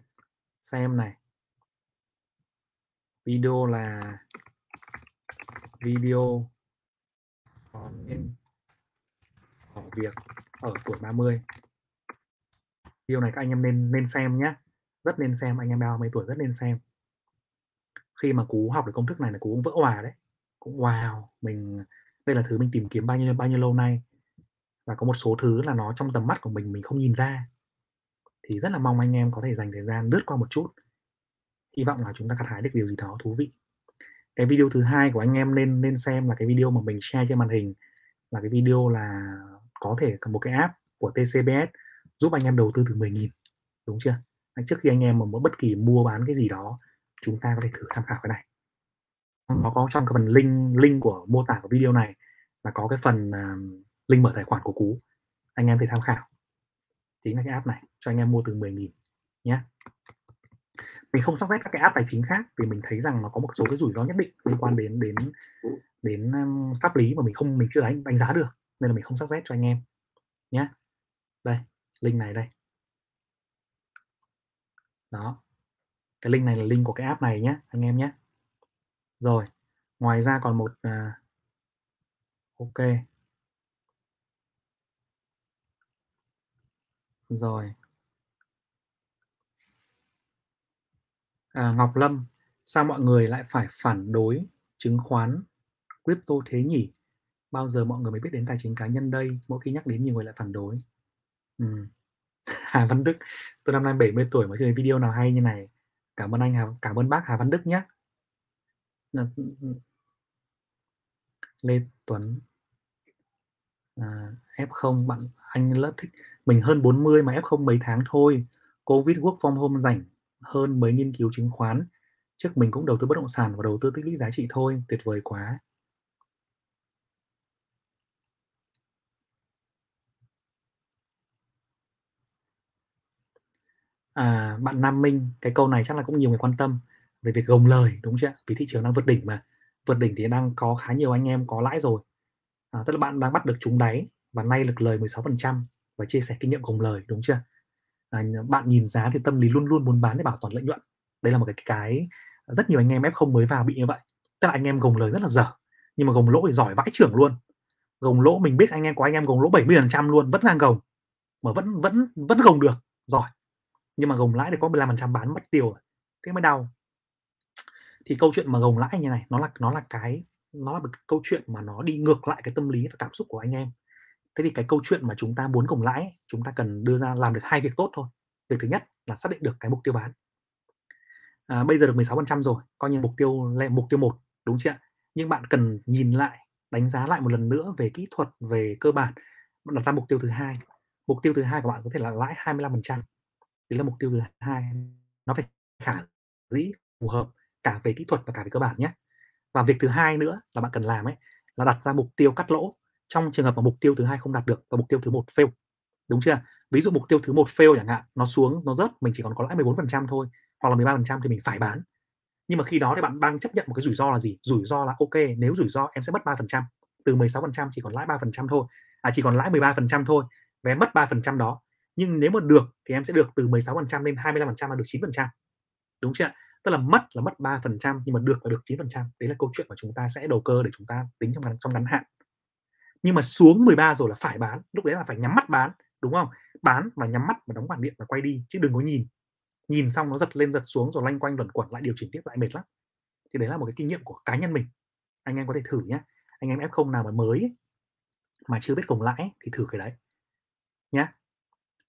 xem này. Video là video có nên bỏ việc ở tuổi 30. Video này các anh em nên nên xem nhá, rất nên xem, anh em 30 tuổi rất nên xem. Khi mà Cú học được công thức này là Cú cũng vỡ hòa đấy, cũng wow, mình đây là thứ mình tìm kiếm bao nhiêu bao nhiêu lâu nay. Và có một số thứ là nó trong tầm mắt của mình, mình không nhìn ra. Thì rất là mong anh em có thể dành thời gian lướt qua một chút. Hy vọng là chúng ta gặt hái được điều gì đó thú vị. Cái video thứ hai của anh em nên nên xem là cái video mà mình share trên màn hình, là cái video là có thể có một cái app của TCBS giúp anh em đầu tư từ 10.000, đúng chưa? Trước khi anh em mà muốn bất kỳ mua bán cái gì đó, chúng ta có thể thử tham khảo cái này. Nó có trong cái phần link link của mô tả của video này là có cái phần, uh, link mở tài khoản của Cú. Anh em thể tham khảo. Chính là cái app này, cho anh em mua từ 10.000 nhé Mình không xác xét các cái app tài chính khác vì mình thấy rằng nó có một số cái rủi ro nhất định liên quan đến đến đến, pháp lý mà mình không mình chưa đánh đánh giá được, nên là mình không xác xét cho anh em nhé Đây, link này đây. Đó. Cái link này là link của cái app này nhé anh em nhé. Rồi, ngoài ra còn một, uh, OK. Rồi. À, Ngọc Lâm, sao mọi người lại phải phản đối chứng khoán, crypto thế nhỉ? Bao giờ mọi người mới biết đến tài chính cá nhân đây? Mỗi khi nhắc đến nhiều người lại phản đối. ừ. Hà Văn Đức, tôi năm nay 70 tuổi mà chưa thấy video nào hay như này. Cảm ơn anh Hà cảm ơn bác Hà Văn Đức nhé. Lê Tuấn. À, F0 bạn anh lớp thích mình hơn 40 mà F0 mấy tháng thôi. Covid work from home rảnh hơn mấy nghiên cứu chứng khoán. Trước mình cũng đầu tư bất động sản và đầu tư tích lũy giá trị thôi, tuyệt vời quá. À, bạn Nam Minh, cái câu này chắc là cũng nhiều người quan tâm về việc gồng lời, đúng chưa? Vì thị trường đang vượt đỉnh mà, vượt đỉnh thì đang có khá nhiều anh em có lãi rồi. À, tức là bạn đang bắt được trúng đáy và nay lực lời 16% và chia sẻ kinh nghiệm gồng lời, đúng chưa? À, bạn nhìn giá thì tâm lý luôn luôn muốn bán để bảo toàn lợi nhuận. Đây là một cái cái rất nhiều anh em F0 mới vào bị như vậy. Tức là anh em gồng lời rất là dở, nhưng mà gồng lỗ thì giỏi vãi trưởng luôn. Gồng lỗ mình biết anh em có anh em gồng lỗ 70% luôn, vẫn đang gồng, mà vẫn vẫn vẫn gồng được, giỏi. Nhưng mà gồng lãi thì có 15% bán mất tiêu rồi, thế mới đau. Thì câu chuyện mà gồng lãi như này, nó là nó là cái nó là một câu chuyện mà nó đi ngược lại cái tâm lý và cảm xúc của anh em. Thế thì cái câu chuyện mà chúng ta muốn gồng lãi ấy, chúng ta cần đưa ra làm được hai việc tốt thôi. Việc thứ nhất là xác định được cái mục tiêu bán. À, bây giờ được 16% rồi, coi như mục tiêu mục tiêu một đúng chưa? Nhưng bạn cần nhìn lại, đánh giá lại một lần nữa về kỹ thuật, về cơ bản, bạn đặt ra mục tiêu thứ hai. Mục tiêu thứ hai của bạn có thể là lãi 25%. Đấy là mục tiêu thứ hai, nó phải khả dĩ, phù hợp cả về kỹ thuật và cả về cơ bản nhé. Và việc thứ hai nữa là bạn cần làm ấy, là đặt ra mục tiêu cắt lỗ trong trường hợp mà mục tiêu thứ hai không đạt được và mục tiêu thứ một fail. Đúng chưa? Ví dụ mục tiêu thứ một fail chẳng hạn, nó xuống, nó rớt, mình chỉ còn có lãi 14% thôi, hoặc là 13% thì mình phải bán. Nhưng mà khi đó thì bạn đang chấp nhận một cái rủi ro là gì? Rủi ro là ok, nếu rủi ro em sẽ mất 3%, từ 16% chỉ còn lãi 3% thôi, à chỉ còn lãi 13% thôi, và em mất 3% đó. Nhưng nếu mà được thì em sẽ được từ 16% lên 25% là được 9%. Đúng chưa Tức là mất là mất 3% nhưng mà được là được 9%. Đấy là câu chuyện mà chúng ta sẽ đầu cơ để chúng ta tính trong ngắn trong ngắn hạn. Nhưng mà xuống 13 rồi là phải bán, lúc đấy là phải nhắm mắt bán, đúng không? Bán và nhắm mắt và đóng bản điện và quay đi chứ đừng có nhìn. Nhìn xong nó giật lên giật xuống rồi lanh quanh luẩn quẩn lại điều chỉnh tiếp lại mệt lắm. Thì đấy là một cái kinh nghiệm của cá nhân mình. Anh em có thể thử nhé. Anh em F0 nào mà mới ấy, mà chưa biết cùng lãi thì thử cái đấy nhé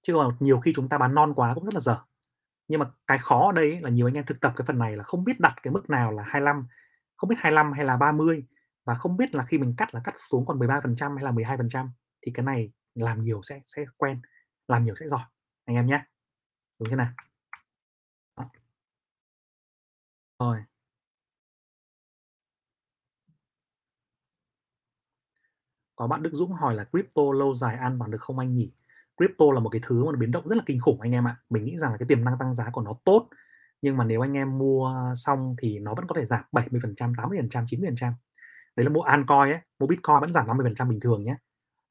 chứ còn nhiều khi chúng ta bán non quá cũng rất là dở nhưng mà cái khó ở đây là nhiều anh em thực tập cái phần này là không biết đặt cái mức nào là 25 không biết 25 hay là 30 và không biết là khi mình cắt là cắt xuống còn 13% hay là 12% thì cái này làm nhiều sẽ sẽ quen làm nhiều sẽ giỏi. Anh em nhé. Đúng thế nào? Rồi. Có bạn Đức Dũng hỏi là crypto lâu dài an toàn được không anh nhỉ? Crypto là một cái thứ mà nó biến động rất là kinh khủng anh em ạ. Mình nghĩ rằng là cái tiềm năng tăng giá của nó tốt nhưng mà nếu anh em mua xong thì nó vẫn có thể giảm 70%, 80%, 90%. Đấy là mua altcoin ấy, mua Bitcoin vẫn giảm 50% bình thường nhé.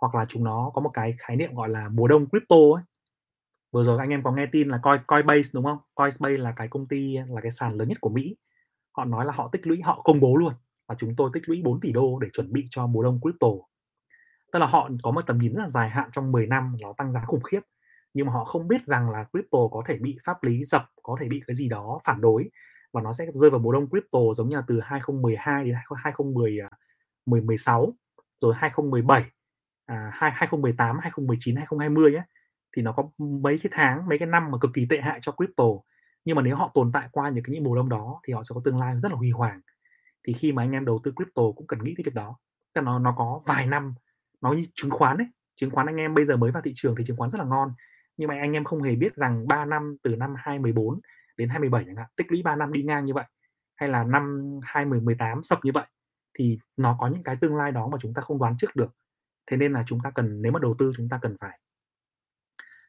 Hoặc là chúng nó có một cái khái niệm gọi là mùa đông crypto ấy. Vừa rồi anh em có nghe tin là Coin Coinbase đúng không? Coinbase là cái công ty là cái sàn lớn nhất của Mỹ. Họ nói là họ tích lũy, họ công bố luôn và chúng tôi tích lũy 4 tỷ đô để chuẩn bị cho mùa đông crypto tức là họ có một tầm nhìn rất là dài hạn trong 10 năm nó tăng giá khủng khiếp nhưng mà họ không biết rằng là crypto có thể bị pháp lý dập có thể bị cái gì đó phản đối và nó sẽ rơi vào mùa đông crypto giống như là từ 2012 đến 2016 à, rồi 2017 à, 2018 2019 2020 ấy, thì nó có mấy cái tháng mấy cái năm mà cực kỳ tệ hại cho crypto. Nhưng mà nếu họ tồn tại qua những cái những mùa đông đó thì họ sẽ có tương lai rất là huy hoàng. Thì khi mà anh em đầu tư crypto cũng cần nghĩ tới việc đó. Tức là nó nó có vài năm nó như chứng khoán ấy. Chứng khoán anh em bây giờ mới vào thị trường thì chứng khoán rất là ngon. Nhưng mà anh em không hề biết rằng 3 năm từ năm 2014 đến 2017 chẳng hạn tích lũy 3 năm đi ngang như vậy hay là năm 2018 sập như vậy thì nó có những cái tương lai đó mà chúng ta không đoán trước được thế nên là chúng ta cần nếu mà đầu tư chúng ta cần phải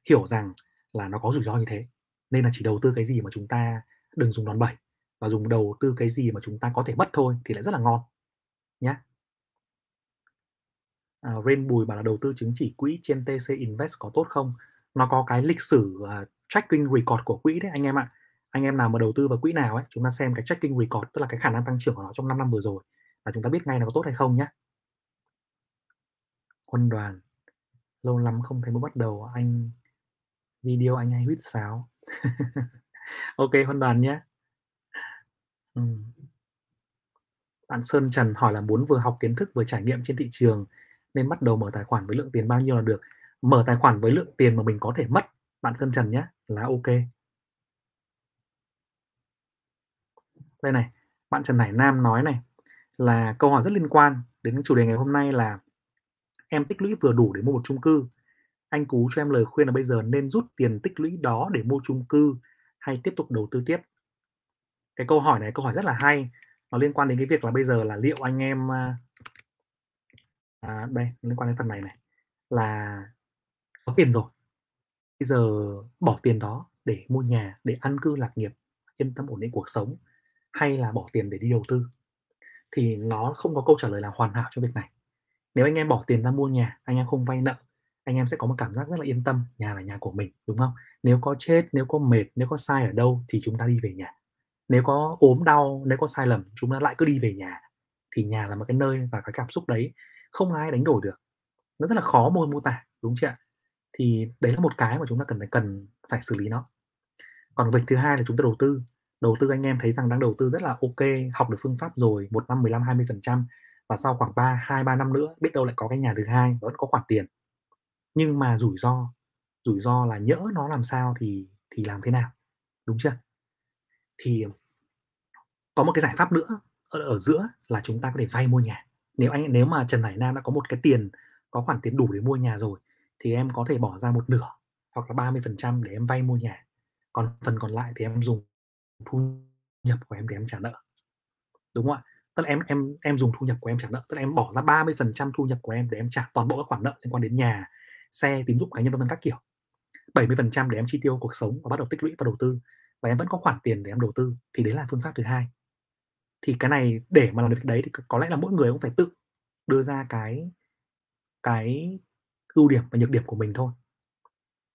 hiểu rằng là nó có rủi ro như thế nên là chỉ đầu tư cái gì mà chúng ta đừng dùng đòn bẩy và dùng đầu tư cái gì mà chúng ta có thể mất thôi thì lại rất là ngon nhé À, Rain Bùi bảo là đầu tư chứng chỉ quỹ trên TC Invest có tốt không? Nó có cái lịch sử uh, tracking record của quỹ đấy anh em ạ. Anh em nào mà đầu tư vào quỹ nào ấy, chúng ta xem cái tracking record tức là cái khả năng tăng trưởng của nó trong 5 năm vừa rồi và chúng ta biết ngay là có tốt hay không nhé. Quân đoàn lâu lắm không thấy mới bắt đầu anh video anh hay huýt sáo. ok quân đoàn nhé. Ừ. Bạn Sơn Trần hỏi là muốn vừa học kiến thức vừa trải nghiệm trên thị trường nên bắt đầu mở tài khoản với lượng tiền bao nhiêu là được mở tài khoản với lượng tiền mà mình có thể mất bạn sơn trần nhé là ok đây này bạn Trần Hải Nam nói này là câu hỏi rất liên quan đến chủ đề ngày hôm nay là em tích lũy vừa đủ để mua một chung cư. Anh Cú cho em lời khuyên là bây giờ nên rút tiền tích lũy đó để mua chung cư hay tiếp tục đầu tư tiếp? Cái câu hỏi này câu hỏi rất là hay. Nó liên quan đến cái việc là bây giờ là liệu anh em à, đây liên quan đến phần này này là có tiền rồi. Bây giờ bỏ tiền đó để mua nhà để ăn cư lạc nghiệp yên tâm ổn định cuộc sống hay là bỏ tiền để đi đầu tư? Thì nó không có câu trả lời là hoàn hảo cho việc này. Nếu anh em bỏ tiền ra mua nhà, anh em không vay nợ, anh em sẽ có một cảm giác rất là yên tâm, nhà là nhà của mình, đúng không? Nếu có chết, nếu có mệt, nếu có sai ở đâu thì chúng ta đi về nhà. Nếu có ốm đau, nếu có sai lầm, chúng ta lại cứ đi về nhà. Thì nhà là một cái nơi và cái cảm xúc đấy không ai đánh đổi được. Nó rất là khó mô mô tả, đúng chưa ạ? Thì đấy là một cái mà chúng ta cần phải cần phải xử lý nó. Còn việc thứ hai là chúng ta đầu tư đầu tư anh em thấy rằng đang đầu tư rất là ok học được phương pháp rồi một năm 15 20 phần trăm. Và sau khoảng 3 2 3 năm nữa biết đâu lại có cái nhà thứ hai vẫn có khoản tiền. Nhưng mà rủi ro rủi ro là nhỡ nó làm sao thì thì làm thế nào đúng chưa? Thì có một cái giải pháp nữa ở, ở giữa là chúng ta có thể vay mua nhà. Nếu anh nếu mà Trần Hải Nam đã có một cái tiền có khoản tiền đủ để mua nhà rồi thì em có thể bỏ ra một nửa hoặc là 30% để em vay mua nhà. Còn phần còn lại thì em dùng thu nhập của em để em trả nợ. Đúng không ạ? Tức là em em em dùng thu nhập của em trả nợ, tức là em bỏ ra 30% thu nhập của em để em trả toàn bộ các khoản nợ liên quan đến nhà, xe, tín dụng cá nhân vân vân các kiểu. 70% để em chi tiêu cuộc sống và bắt đầu tích lũy và đầu tư. Và em vẫn có khoản tiền để em đầu tư, thì đấy là phương pháp thứ hai. Thì cái này để mà làm được đấy thì có lẽ là mỗi người cũng phải tự đưa ra cái cái ưu điểm và nhược điểm của mình thôi.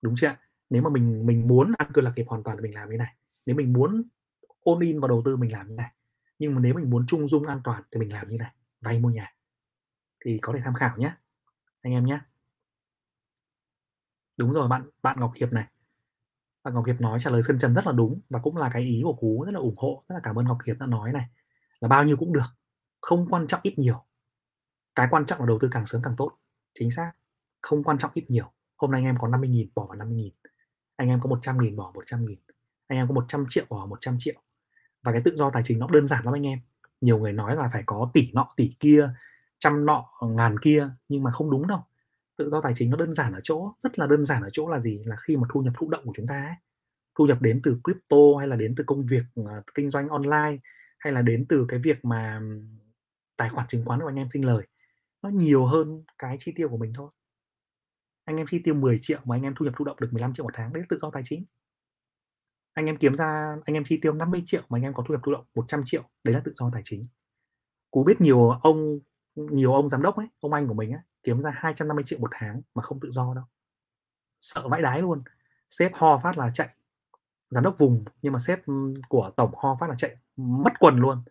Đúng chưa ạ? Nếu mà mình mình muốn ăn cược lạc nghiệp hoàn toàn thì mình làm như này. Nếu mình muốn ôn in vào đầu tư mình làm như này. Nhưng mà nếu mình muốn trung dung an toàn thì mình làm như này, vay mua nhà. Thì có thể tham khảo nhé, anh em nhé. Đúng rồi, bạn bạn Ngọc Hiệp này. Bạn Ngọc Hiệp nói trả lời Sơn Trần rất là đúng và cũng là cái ý của Cú rất là ủng hộ, rất là cảm ơn Ngọc Hiệp đã nói này. Là bao nhiêu cũng được, không quan trọng ít nhiều. Cái quan trọng là đầu tư càng sớm càng tốt. Chính xác, không quan trọng ít nhiều. Hôm nay anh em có 50.000 bỏ vào 50.000 anh em có 100.000 bỏ 100.000 anh em có 100 triệu, bỏ 100 triệu và cái tự do tài chính nó đơn giản lắm anh em. Nhiều người nói là phải có tỷ nọ tỷ kia trăm nọ ngàn kia nhưng mà không đúng đâu. Tự do tài chính nó đơn giản ở chỗ rất là đơn giản ở chỗ là gì? Là khi mà thu nhập thụ động của chúng ta ấy, thu nhập đến từ crypto hay là đến từ công việc uh, kinh doanh online hay là đến từ cái việc mà tài khoản chứng khoán của anh em sinh lời nó nhiều hơn cái chi tiêu của mình thôi. Anh em chi tiêu 10 triệu mà anh em thu nhập thụ động được 15 triệu một tháng đấy là tự do tài chính anh em kiếm ra, anh em chi tiêu 50 triệu mà anh em có thu nhập thụ động 100 triệu, đấy là tự do tài chính. Cú biết nhiều ông nhiều ông giám đốc ấy, ông anh của mình ấy, kiếm ra 250 triệu một tháng mà không tự do đâu. Sợ vãi đái luôn. Sếp ho phát là chạy. Giám đốc vùng, nhưng mà sếp của tổng ho phát là chạy mất quần luôn.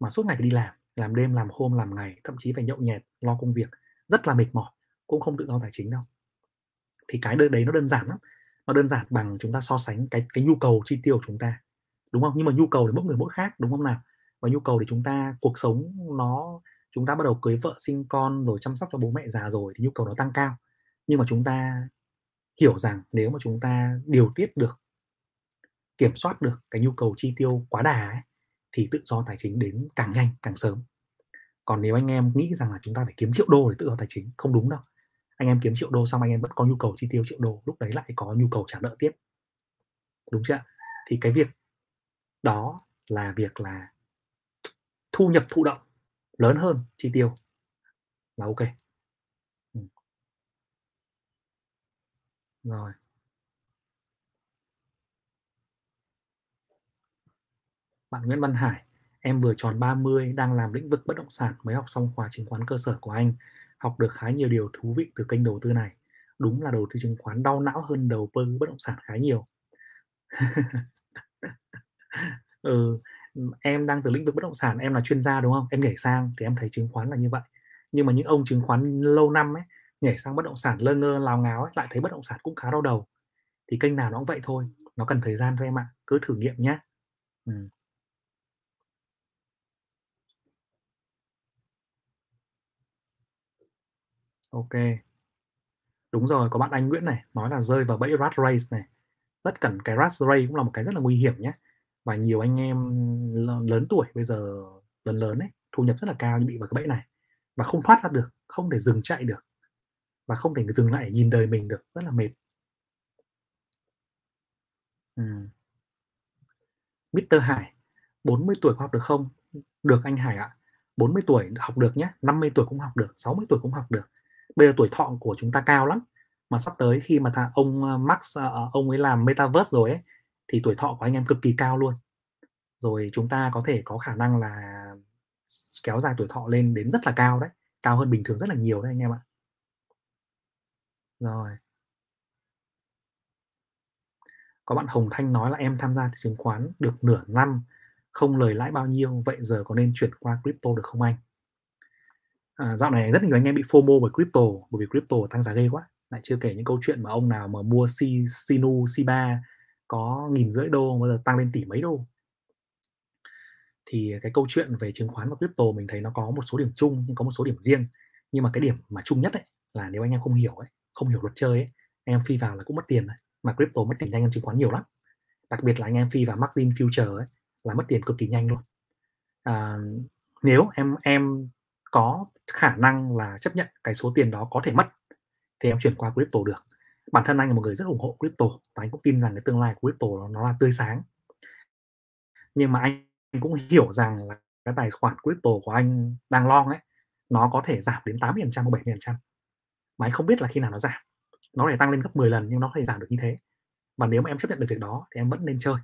Mà suốt ngày phải đi làm làm đêm, làm hôm, làm ngày, thậm chí phải nhậu nhẹt, lo công việc. Rất là mệt mỏi, cũng không tự do tài chính đâu. Thì cái đấy nó đơn giản lắm nó đơn giản bằng chúng ta so sánh cái cái nhu cầu chi tiêu của chúng ta đúng không? Nhưng mà nhu cầu thì mỗi người mỗi khác đúng không nào? Và nhu cầu thì chúng ta cuộc sống nó chúng ta bắt đầu cưới vợ sinh con rồi chăm sóc cho bố mẹ già rồi thì nhu cầu nó tăng cao. Nhưng mà chúng ta hiểu rằng nếu mà chúng ta điều tiết được kiểm soát được cái nhu cầu chi tiêu quá đà ấy, thì tự do tài chính đến càng nhanh càng sớm. Còn nếu anh em nghĩ rằng là chúng ta phải kiếm triệu đô để tự do tài chính không đúng đâu anh em kiếm triệu đô xong anh em vẫn có nhu cầu chi tiêu triệu đô, lúc đấy lại có nhu cầu trả nợ tiếp. Đúng chưa thì cái việc đó là việc là thu nhập thụ động lớn hơn chi tiêu. Là ok. Ừ. rồi. Bạn Nguyễn Văn Hải, em vừa tròn 30 đang làm lĩnh vực bất động sản, mới học xong khóa chứng khoán cơ sở của anh học được khá nhiều điều thú vị từ kênh đầu tư này. Đúng là đầu tư chứng khoán đau não hơn đầu tư bất động sản khá nhiều. Ừ, em đang từ lĩnh vực bất động sản em là chuyên gia đúng không? Em nhảy sang thì em thấy chứng khoán là như vậy. Nhưng mà những ông chứng khoán lâu năm ấy nhảy sang bất động sản lơ ngơ lào ngáo ấy, lại thấy bất động sản cũng khá đau đầu. Thì kênh nào nó cũng vậy thôi nó cần thời gian thôi em ạ. Cứ thử nghiệm nhé ừ. Ok. Đúng rồi, có bạn anh Nguyễn này, nói là rơi vào bẫy rat race này. Rất cần cái rat race cũng là một cái rất là nguy hiểm nhé và nhiều anh em lớn tuổi bây giờ lớn lớn ấy, thu nhập rất là cao nhưng bị vào cái bẫy này. Và không thoát ra được, không thể dừng chạy được. Và không thể dừng lại nhìn đời mình được, rất là mệt. Ừ. Mr. Hải 40 tuổi học được không? Được anh Hải ạ. 40 tuổi học được nhé 50 tuổi cũng học được 60 tuổi cũng học được bây giờ tuổi thọ của chúng ta cao lắm. Mà sắp tới khi mà thằng ông ờ, Max ờ, ờ, ông ấy làm metaverse rồi ấy, thì tuổi thọ của anh em cực kỳ cao luôn. Rồi chúng ta có thể có khả năng là kéo dài tuổi thọ lên đến rất là cao đấy. Cao hơn bình thường rất là nhiều đấy anh em ạ. Rồi. Có bạn Hồng Thanh nói là em tham gia thị trường khoán được nửa năm, không lời lãi bao nhiêu, vậy giờ có nên chuyển qua crypto được không anh? À, dạo này rất nhiều anh em bị FOMO bởi crypto bởi vì crypto tăng giá ghê quá. Lại chưa kể những câu chuyện mà ông nào mà mua si, Sinu Shiba có nghìn rưỡi đô bây giờ tăng lên tỷ mấy đô. Thì cái câu chuyện về chứng khoán và crypto mình thấy nó có một số điểm chung nhưng có một số điểm riêng. Nhưng mà cái điểm mà chung nhất ấy là nếu anh em không hiểu ấy không hiểu luật chơi ấy em phi vào là cũng mất tiền đấy. Mà crypto mất tiền nhanh hơn chứng khoán nhiều lắm. Đặc biệt là anh em phi vào margin future ấy là mất tiền cực kỳ nhanh luôn. À, nếu em em có khả năng là chấp nhận cái số tiền đó có thể mất thì em chuyển qua crypto được. Bản thân anh là một người rất ủng hộ crypto và anh cũng tin rằng cái tương lai của crypto nó, nó là tươi sáng. Nhưng mà anh cũng hiểu rằng là cái tài khoản crypto của anh đang long ấy nó có thể giảm đến 80% hoặc 70% mà anh không biết là khi nào nó giảm. Nó thể tăng lên gấp 10 lần nhưng nó có thể giảm được như thế. Và nếu mà em chấp nhận được việc đó thì em vẫn nên chơi.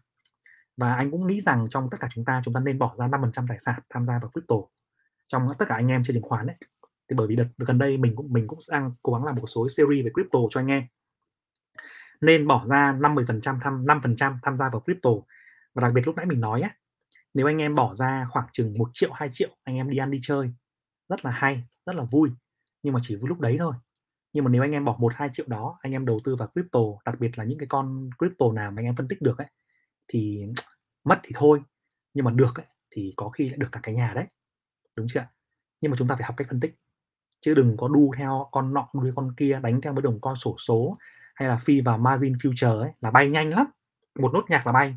Và anh cũng nghĩ rằng trong tất cả chúng ta chúng ta nên bỏ ra 5% tài sản tham gia vào crypto trong tất cả anh em trên chứng khoán đấy thì bởi vì đợt gần đây mình cũng mình cũng đang cố gắng làm một số series về crypto cho anh em nên bỏ ra 50% tham 5% tham gia vào crypto. Và đặc biệt lúc nãy mình nói á, nếu anh em bỏ ra khoảng chừng 1 triệu, 2 triệu anh em đi ăn đi chơi, rất là hay, rất là vui, nhưng mà chỉ vui lúc đấy thôi. Nhưng mà nếu anh em bỏ 1, 2 triệu đó, anh em đầu tư vào crypto, đặc biệt là những cái con crypto nào mà anh em phân tích được ấy, thì mất thì thôi, nhưng mà được ấy, thì có khi lại được cả cái nhà đấy. Đúng chưa? Nhưng mà chúng ta phải học cách phân tích, chứ đừng có đu theo con nọ đu theo con kia, đánh theo với đồng con sổ số hay là phi vào margin future ấy là bay nhanh lắm. Một nốt nhạc là bay.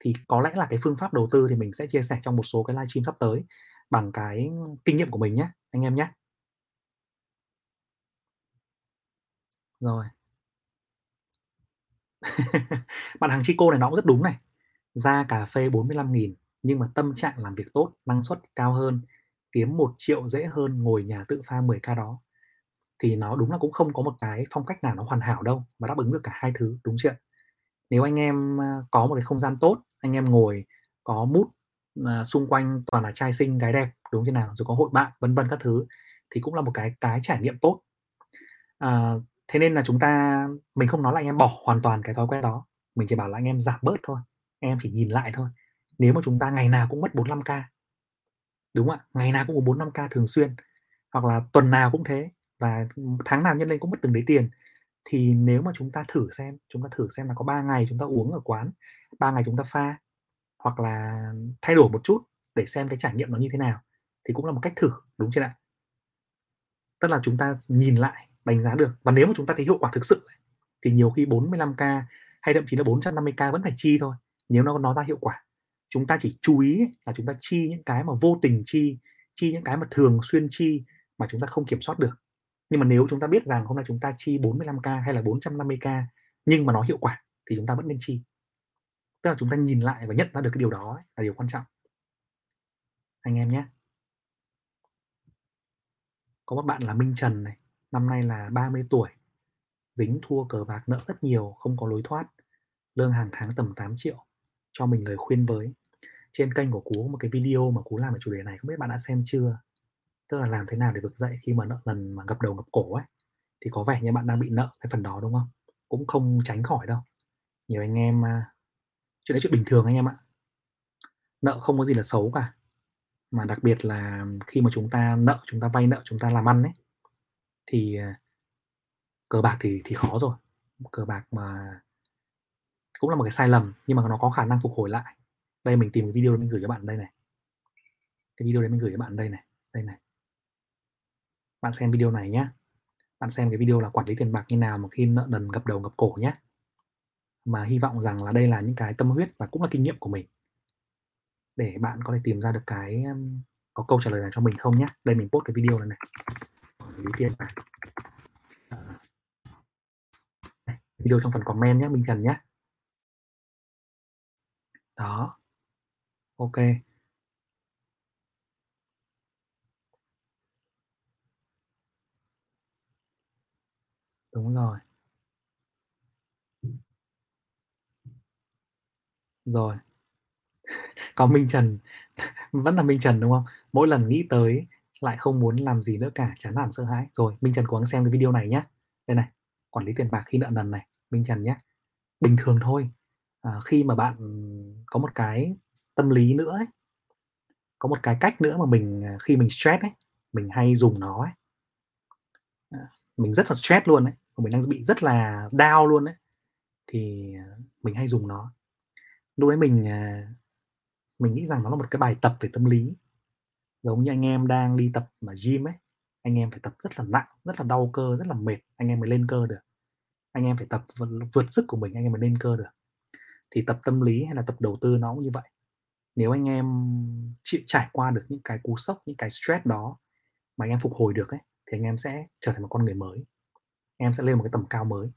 Thì có lẽ là cái phương pháp đầu tư thì mình sẽ chia sẻ trong một số cái livestream sắp tới bằng cái kinh nghiệm của mình nhé, anh em nhé. Rồi. Bạn hàng Chico này nó cũng rất đúng này. Ra cà phê 45.000 nhưng mà tâm trạng làm việc tốt, năng suất cao hơn, kiếm 1 triệu dễ hơn ngồi nhà tự pha 10k đó. Thì nó đúng là cũng không có một cái phong cách nào nó hoàn hảo đâu và đáp ứng được cả hai thứ, đúng chưa? Nếu anh em ờ, có một cái không gian tốt, anh em ngồi có mút à, ờ, xung quanh toàn là trai xinh gái đẹp đúng thế nào rồi có hội bạn vân vân các thứ thì cũng là một cái cái trải nghiệm tốt à, thế nên là chúng ta mình không nói là anh em bỏ hoàn toàn cái thói quen đó mình chỉ bảo là anh em giảm bớt thôi anh em chỉ nhìn lại thôi nếu mà chúng ta ngày nào cũng mất 45k đúng không ạ, ngày nào cũng có 45k thường xuyên, hoặc là tuần nào cũng thế, và tháng nào nhân lên cũng mất từng đấy tiền. Thì nếu mà chúng ta thử xem, chúng ta thử xem là có 3 ngày chúng ta uống ở quán 3 ngày chúng ta pha, hoặc là thay đổi một chút để xem cái trải nghiệm nó như thế nào, thì cũng là một cách thử, đúng chưa ạ? Tức là chúng ta nhìn lại, đánh giá được. Và nếu mà chúng ta thấy hiệu quả thực sự thì nhiều khi 45k hay thậm chí là 450k vẫn phải chi thôi, nếu nó nó ra hiệu quả chúng ta chỉ chú ý là chúng ta chi những cái mà vô tình chi chi những cái mà thường xuyên chi mà chúng ta không kiểm soát được. Nhưng mà nếu chúng ta biết rằng hôm nay chúng ta chi 45k hay là 450k nhưng mà nó hiệu quả thì chúng ta vẫn nên chi. Tức là chúng ta nhìn lại và nhận ra được cái điều đó ấy, là điều quan trọng. Anh em nhé. Có một bạn là Minh Trần này năm nay là 30 tuổi dính thua cờ bạc nợ rất nhiều không có lối thoát lương hàng tháng tầm 8 triệu cho mình lời khuyên với. Trên kênh của cú, một cái video mà cú làm về chủ đề này, không biết bạn đã xem chưa? Tức là làm thế nào để vực dậy khi mà nợ lần mà gặp đầu gặp cổ ấy. Thì có vẻ như bạn đang bị nợ cái phần đó, đúng không? Cũng không tránh khỏi đâu. Nhiều anh em à, chuyện đấy chuyện bình thường anh em ạ. Nợ không có gì là xấu cả. Mà đặc biệt là khi mà chúng ta nợ, chúng ta vay nợ, chúng ta làm ăn ấy, thì à, cờ bạc thì thì khó rồi. Cờ bạc mà cũng là một cái sai lầm, nhưng mà nó có khả năng phục hồi lại. Đây, mình tìm cái video mình gửi cho bạn đây này. Cái video đấy mình gửi cho bạn đây này đây này. Bạn xem video này nhé bạn xem cái video là quản lý tiền bạc như nào mà khi nợ nần ngập đầu ngập cổ nhé mà hy vọng rằng là đây là những cái tâm huyết và cũng là kinh nghiệm của mình. Để bạn có thể tìm ra được cái có câu trả lời nào cho mình không nhé đây, mình post cái video này này. Quản lý tiền bạc. Video trong phần comment nhé Minh Trần nhé đó. Ok. Đúng rồi. Rồi. Có Minh Trần. Vẫn là Minh Trần, đúng không? Mỗi lần nghĩ tới lại không muốn làm gì nữa cả, chán nản, sợ hãi. Rồi, Minh Trần cố gắng xem cái video này nhé đây này, quản lý tiền bạc khi nợ nần này, Minh Trần nhé bình thường thôi à, khi mà bạn có một cái tâm lý nữa ấy, có một cái cách nữa mà mình à, khi mình stress ấy mình hay dùng nó ấy. À, mình rất là stress luôn ấy mình đang bị rất là down luôn ấy thì à, mình hay dùng nó. Lúc đấy mình à, mình nghĩ rằng nó là một cái bài tập về tâm lý giống như anh em đang đi tập mà gym ấy anh em phải tập rất là nặng rất là đau cơ rất là mệt anh em mới lên cơ được. Anh em phải tập vượt sức của mình anh em mới lên cơ được thì tập tâm lý hay là tập đầu tư nó cũng như vậy. Nếu anh em chịu trải qua được những cái cú sốc những cái stress đó mà anh em phục hồi được ấy thì anh em sẽ trở thành một con người mới. Em sẽ lên một cái tầm cao mới.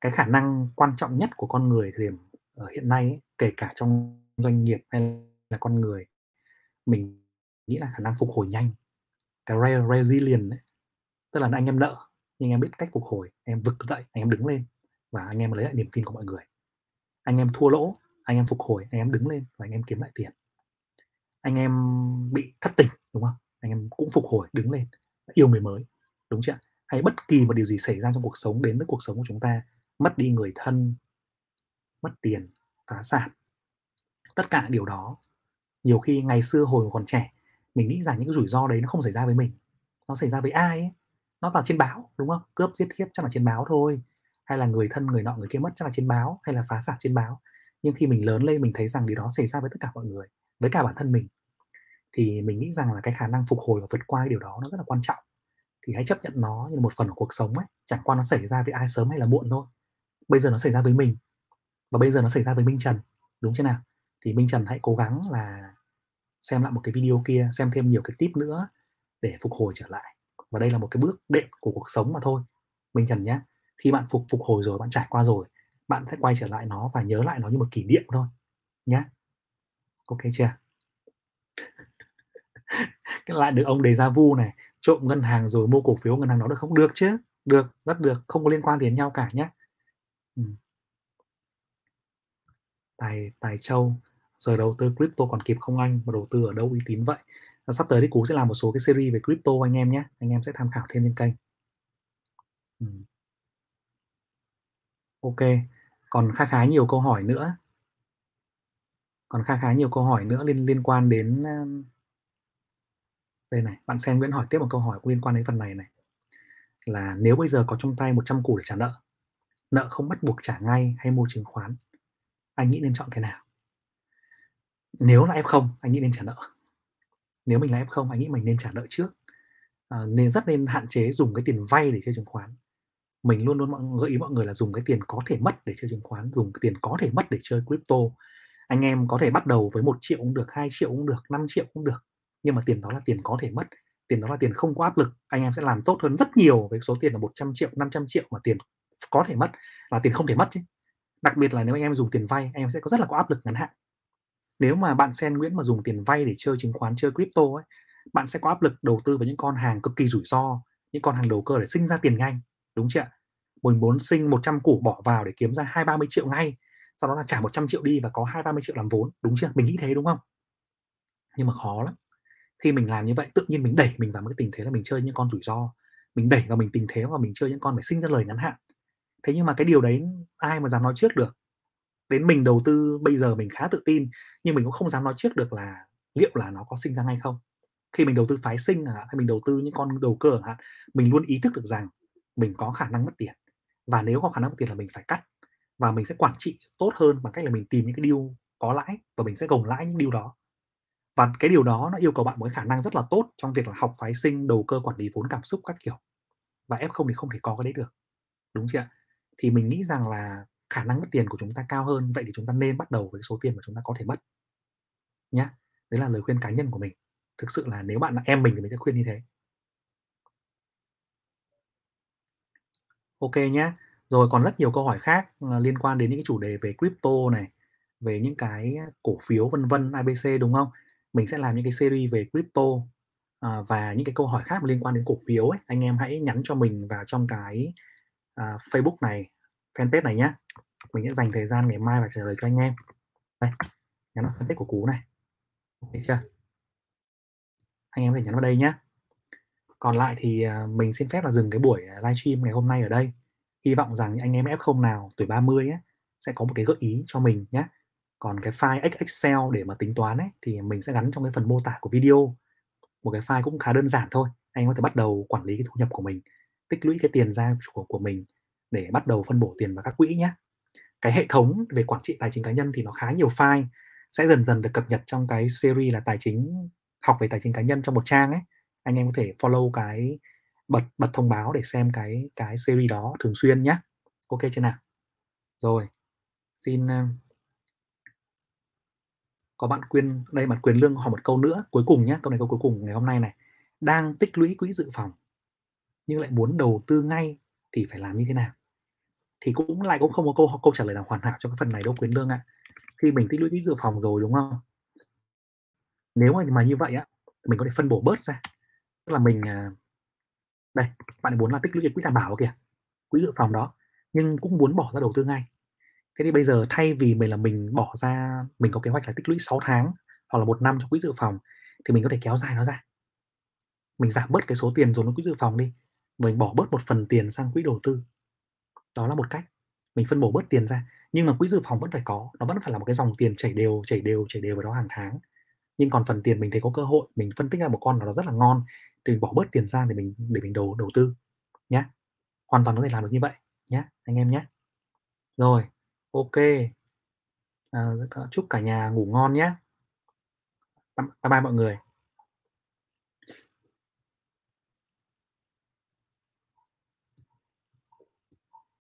Cái khả năng quan trọng nhất của con người điểm ở hiện nay ấy, kể cả trong doanh nghiệp hay là con người mình nghĩ là khả năng phục hồi nhanh cái resilient ấy, tức là anh em nợ nhưng em biết cách phục hồi em vực dậy anh em đứng lên và anh em lấy lại niềm tin của mọi người anh em thua lỗ anh em phục hồi anh em đứng lên và anh em kiếm lại tiền. Anh em bị thất tình đúng không? Anh em cũng phục hồi đứng lên yêu người mới đúng chưa hay bất kỳ một điều gì xảy ra trong cuộc sống đến với cuộc sống của chúng ta mất đi người thân, mất tiền, phá sản. Tất cả điều đó, nhiều khi ngày xưa hồi còn trẻ, mình nghĩ rằng những cái rủi ro đấy nó không xảy ra với mình, nó xảy ra với ai ấy, nó là trên báo, đúng không? Cướp, giết, hiếp chắc là trên báo thôi, hay là người thân người nọ người kia mất chắc là trên báo, hay là phá sản trên báo. Nhưng khi mình lớn lên mình thấy rằng điều đó xảy ra với tất cả mọi người, với cả bản thân mình, thì mình nghĩ rằng là cái khả năng phục hồi và vượt qua cái điều đó nó rất là quan trọng. Thì hãy chấp nhận nó như một phần của cuộc sống ấy, chẳng qua nó xảy ra với ai sớm hay là muộn thôi. Bây giờ nó xảy ra với mình, và bây giờ nó xảy ra với Minh Trần, đúng chưa nào? Thì Minh Trần hãy cố gắng là xem lại một cái video kia, xem thêm nhiều cái tip nữa để phục hồi trở lại. Và đây là một cái bước đệm của cuộc sống mà thôi. Minh Trần nhé. Khi bạn phục phục hồi rồi, bạn trải qua rồi, bạn sẽ quay trở lại nó và nhớ lại nó như một kỷ niệm thôi nhé. Ok chưa? cái lại được ông đề ra vu này trộm ngân hàng rồi mua cổ phiếu ngân hàng đó được không được chứ được rất được không có liên quan gì đến nhau cả nhé ừ. tài tài châu giờ đầu tư crypto còn kịp không anh mà đầu tư ở đâu uy tín vậy và sắp tới thì cú sẽ làm một số cái series về crypto anh em nhé anh em sẽ tham khảo thêm trên kênh ừ ok còn khá khá nhiều câu hỏi nữa. Còn khá khá nhiều câu hỏi nữa liên liên quan đến ờ, đây này bạn xem Nguyễn hỏi tiếp một câu hỏi liên quan đến phần này này. Là nếu bây giờ có trong tay 100 củ để trả nợ nợ không bắt buộc trả ngay hay mua chứng khoán anh nghĩ nên chọn cái nào? Nếu là F0 anh nghĩ nên trả nợ. Nếu mình là F0 anh nghĩ mình nên trả nợ trước. À, nên rất nên hạn chế dùng cái tiền vay để chơi chứng khoán mình luôn luôn gợi ý mọi người là dùng cái tiền có thể mất để chơi chứng khoán, dùng cái tiền có thể mất để chơi crypto. Anh em có thể bắt đầu với một triệu cũng được, hai triệu cũng được 5 triệu cũng được, nhưng mà tiền đó là tiền có thể mất, tiền đó là tiền không có áp lực. Anh em sẽ làm tốt hơn rất nhiều với số tiền là 100 triệu 500 triệu mà tiền có thể mất là tiền không thể mất chứ. Đặc biệt là nếu anh em dùng tiền vay, anh em sẽ có rất là có áp lực ngắn hạn. Nếu mà bạn sen Nguyễn mà dùng tiền vay để chơi chứng khoán, chơi crypto ấy, bạn sẽ có áp lực đầu tư vào những con hàng cực kỳ rủi ro, những con hàng đầu cơ để sinh ra tiền nhanh, đúng chưa ạ? Mình muốn sinh 100 củ bỏ vào để kiếm ra hai ba mươi triệu ngay. Sau đó là trả 100 triệu đi và có hai ba mươi triệu làm vốn. Đúng chưa? Mình nghĩ thế, đúng không? Nhưng mà khó lắm. Khi mình làm như vậy, tự nhiên mình đẩy mình vào một cái tình thế là mình chơi những con rủi ro. Mình đẩy vào mình tình thế và mình chơi những con phải sinh ra lời ngắn hạn. Thế nhưng mà cái điều đấy ai mà dám nói trước được? Đến mình đầu tư bây giờ mình khá tự tin, nhưng mình cũng không dám nói trước được là liệu là nó có sinh ra hay không? Khi mình đầu tư phái sinh à, hay mình đầu tư những con đầu cơ hạn mình luôn ý thức được rằng mình có khả năng mất tiền và nếu có khả năng mất tiền là mình phải cắt và mình sẽ quản trị tốt hơn bằng cách là mình tìm những cái deal có lãi và mình sẽ gồng lãi những deal đó. Và cái điều đó nó yêu cầu bạn một cái khả năng rất là tốt trong việc là học phái sinh, đầu cơ quản lý vốn cảm xúc các kiểu. Và f không thì không thể có cái đấy được, đúng chưa ạ? Thì mình nghĩ rằng là khả năng mất tiền của chúng ta cao hơn, vậy thì chúng ta nên bắt đầu với số tiền mà chúng ta có thể mất nhé đấy là lời khuyên cá nhân của mình. Thực sự là nếu bạn là em mình thì mình sẽ khuyên như thế. Ok nhé rồi còn rất nhiều câu hỏi khác ờ, liên quan đến những cái chủ đề về crypto này về những cái cổ phiếu vân vân ABC đúng không? Mình sẽ làm những cái series về crypto à, và những cái câu hỏi khác liên quan đến cổ phiếu ấy. Anh em hãy nhắn cho mình vào trong cái à, Facebook này fanpage này nhé mình sẽ dành thời gian ngày mai và trả lời cho anh em. Đây nhắn vào fanpage của cú này. Ok chưa? Anh em có thể nhắn vào đây nhé còn lại thì à, mình xin phép là dừng cái buổi à, livestream ngày hôm nay ở đây. Hy vọng rằng những anh em F0 nào tuổi 30 ấy, sẽ có một cái gợi ý cho mình nhé còn cái file Excel để mà tính toán ấy thì mình sẽ gắn trong cái phần mô tả của video. Một cái file cũng khá đơn giản thôi anh có thể bắt đầu quản lý cái thu nhập của mình tích lũy cái tiền ra của của mình để bắt đầu phân bổ tiền vào các quỹ nhé cái hệ thống về quản trị tài chính cá nhân thì nó khá nhiều file sẽ dần dần được cập nhật trong cái series là tài chính học về tài chính cá nhân trong một trang ấy anh em có thể follow cái bật bật thông báo để xem cái cái series đó thường xuyên nhé ok chưa nào? Rồi, xin ờ, có bạn quyền đây, bạn quyền lương hỏi một câu nữa cuối cùng nhé câu này câu cuối cùng ngày hôm nay này. Đang tích lũy quỹ dự phòng, nhưng lại muốn đầu tư ngay thì phải làm như thế nào? Thì cũng lại cũng không có câu câu trả lời nào hoàn hảo cho cái phần này đâu quyền lương ạ. Khi mình tích lũy quỹ dự phòng rồi, đúng không? Nếu mà mà như vậy á mình có thể phân bổ bớt ra tức là mình à, đây bạn muốn là tích lũy cái quỹ đảm bảo kìa quỹ dự phòng đó nhưng cũng muốn bỏ ra đầu tư ngay. Thế thì bây giờ thay vì mình là mình bỏ ra mình có kế hoạch là tích lũy 6 tháng hoặc là một năm cho quỹ dự phòng thì mình có thể kéo dài nó ra. Mình giảm bớt cái số tiền dồn vào quỹ dự phòng đi mình bỏ bớt một phần tiền sang quỹ đầu tư. Đó là một cách mình phân bổ bớt tiền ra, nhưng mà quỹ dự phòng vẫn phải có, nó vẫn phải là một cái dòng tiền chảy đều, chảy đều, chảy đều vào đó hàng tháng. Nhưng còn phần tiền mình thấy có cơ hội, mình phân tích ra một con nào đó rất là ngon, thì mình bỏ bớt tiền ra để mình để mình đầu đầu tư nhé Hoàn toàn có thể làm được như vậy nhé anh em nhé Rồi, ok. À, chúc cả nhà ngủ ngon nhé Bye bye mọi người.